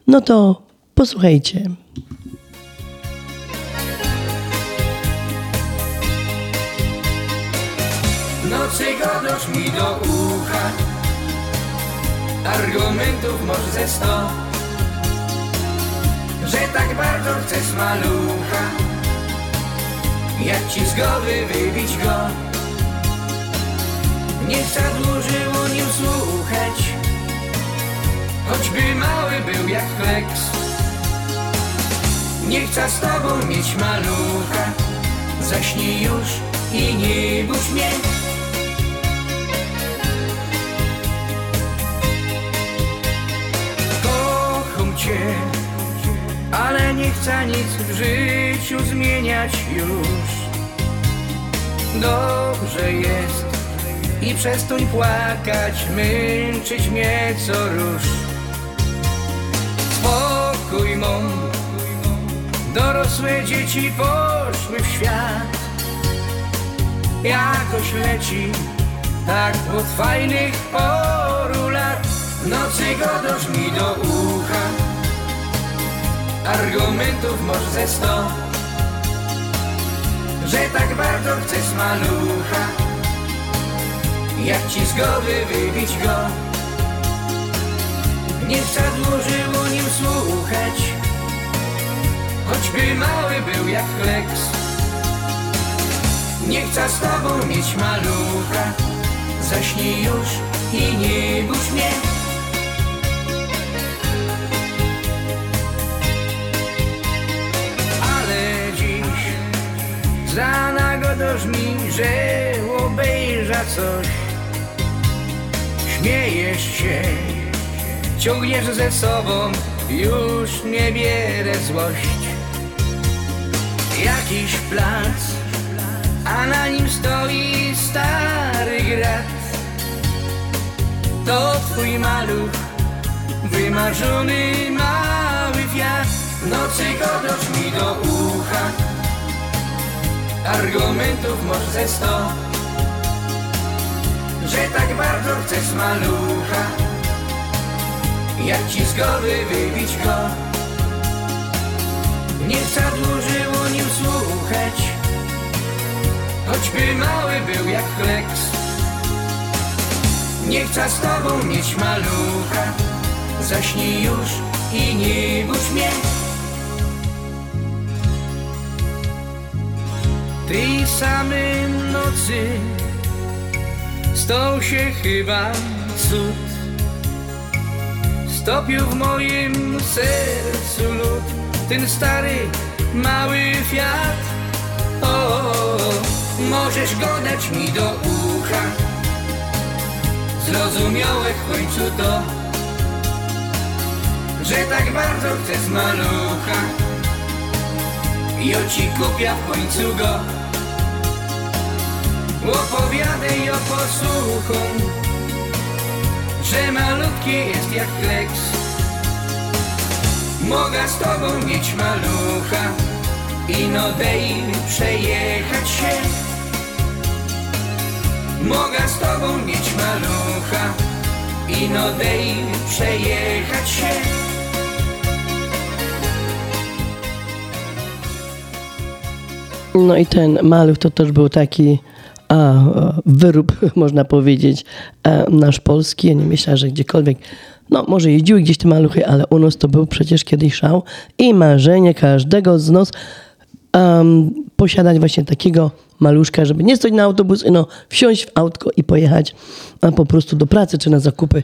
Speaker 3: No to posłuchajcie.
Speaker 4: Nocy godosz mi do ucha. Argumentów może ze sto. Że tak bardzo chcesz malucha. Jak ci z głowy wybić go? Nie przedłużyło nim słuchać. Choćby mały był jak fleks Nie chcę z tobą mieć malucha. Zaśnij już i nie budź mnie. Kocham cię Ale nie chcę nic w życiu zmieniać już. Dobrze jest i przestań płakać, męczyć mnie co róż. Spokój mą, dorosłe dzieci poszły w świat. Jakoś leci, tak od fajnych poru lat. Nocy godosz mi do ucha, argumentów może ze sto, że tak bardzo chcesz malucha. Jak ci z głowy wybić go? Nie przedłużyło nim słuchać Choćby mały był jak fleks Nie chcę z tobą mieć malucha. Zaśnij już i nie budź mnie. Ale dziś za nagodoż mi, że obejrza coś. Śmiejesz się, ciągniesz ze sobą, już nie bierę złość. Jakiś plac, a na nim stoi stary grat. To twój maluch, wymarzony mały wiatr. Nocy godosz mi do ucha, argumentów może ze sto że tak bardzo chcesz malucha Jak ci z głowy wybić go Nie przedłużyło nim słuchać Choćby mały był jak fleks Nie chcę z tobą mieć malucha. Zaśnij już i nie budź mnie. Tej samej nocy Stał się chyba cud. Stopił w moim sercu lód. Ten stary, mały fiat. O, możesz go dać mi do ucha. Zrozumiałe w końcu to Że tak bardzo chcesz malucha. I o ci kupię w końcu go. Opowiadaj o posłuchu Że malutki jest jak kleks Mogę z tobą mieć malucha I no dej przejechać się Mogę z tobą mieć malucha I no dej przejechać się
Speaker 3: No i ten maluch to też był taki a, e, wyrób, [LAUGHS] można powiedzieć, e, nasz polski. Ja nie myślę, że gdziekolwiek, no może jeździły gdzieś te maluchy, ale u nas to był przecież kiedyś szał i marzenie każdego z nas um, posiadać właśnie takiego maluszka, żeby nie stać na autobus, no wsiąść w autko i pojechać a po prostu do pracy czy na zakupy.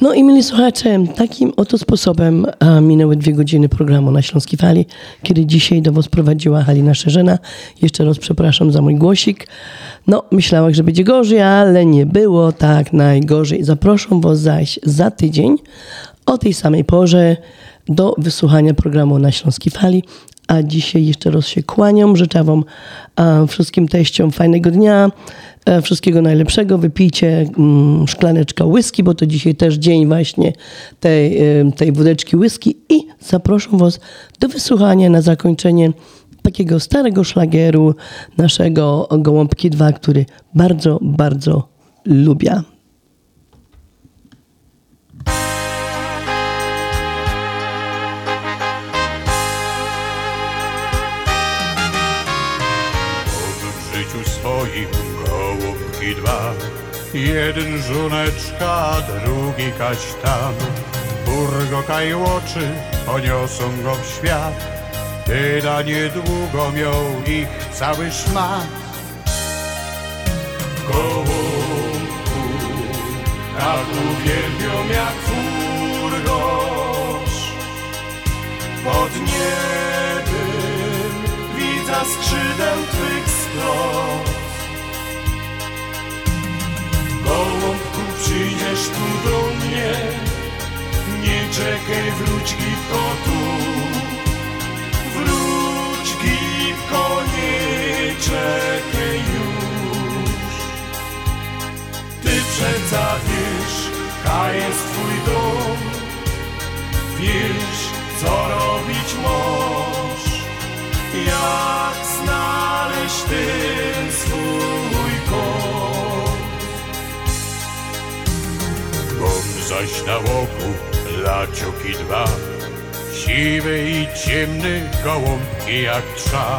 Speaker 3: No i mieli słuchacze, takim oto sposobem a, minęły dwie godziny programu na Śląskiej Fali, kiedy dzisiaj do Was prowadziła Halina Szerzena. Jeszcze raz przepraszam za mój głosik. No, myślałam, że będzie gorzej, ale nie było tak najgorzej. Zaproszę Was zaś za tydzień o tej samej porze do wysłuchania programu na Śląskiej Fali. A dzisiaj jeszcze raz się kłaniam. Życzę Wam wszystkim teściom fajnego dnia, e, wszystkiego najlepszego. Wypijcie mm, szklaneczka whisky, bo to dzisiaj też dzień właśnie tej, e, tej wódeczki whisky. I zaproszę Was do wysłuchania na zakończenie takiego starego szlagieru naszego Gołąbki 2, który bardzo, bardzo lubię.
Speaker 12: Jeden żuneczka, drugi kaśtan. Burgo kajłoczy, poniosą go w świat. Tyda niedługo miał ich cały szmat. Gołąbku, tak uwielbią jak furgosz. Pod niebem widza skrzydeł twych skrot. Gołąbku, przyjdziesz tu do mnie, nie czekaj, wróć gipko tu. Wróć gipko, nie czekaj już. Ty przeca wiesz, ka jest twój dom, wiesz, co robić możesz. Jak znaleźć ten swój zaś na łoku lacioki dwa, siwy i ciemny gołąbki jak trza.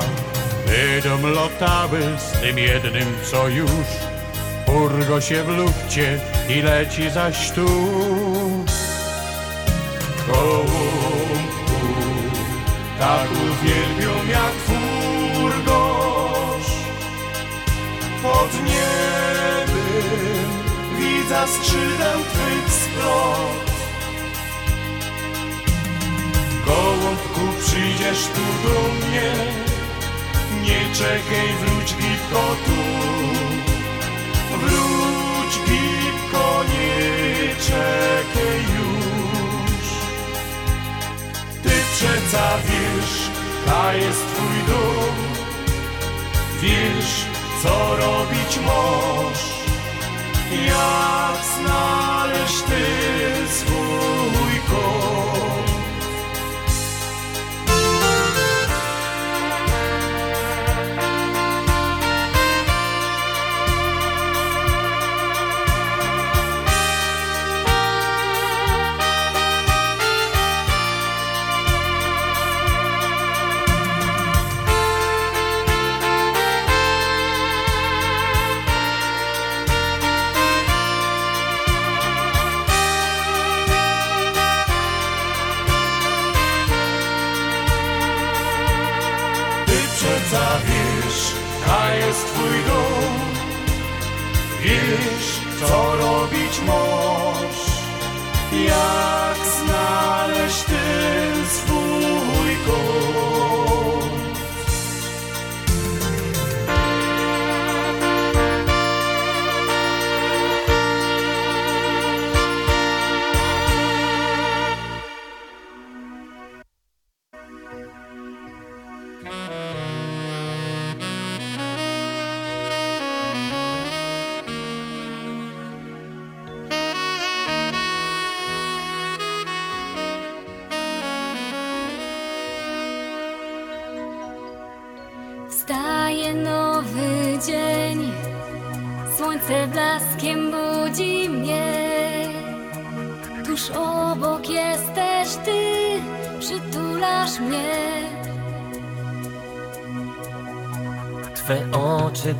Speaker 12: Będą lotały z tym jednym, co już Urgo się w lufcie i leci zaś tu. Gołąbku, tak uwielbią jak furgosz. Pod niebem widza skrzydeł twych splot. Gołąbku, przyjdziesz tu do mnie, nie czekaj, wróć gipko tu. Wróć gipko, nie czekaj już. Ty przeca wiesz, ta jest twój dom. Wiesz, co robić możesz. Jak znaleźć ty swój kąt. Jest twój dom. Wiesz, co robić możesz. Jak znaleźć ten swój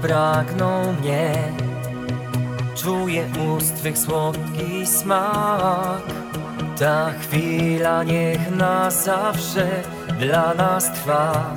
Speaker 29: pragną mnie. Czuję ust Twych słodki smak. Ta chwila niech na zawsze dla nas trwa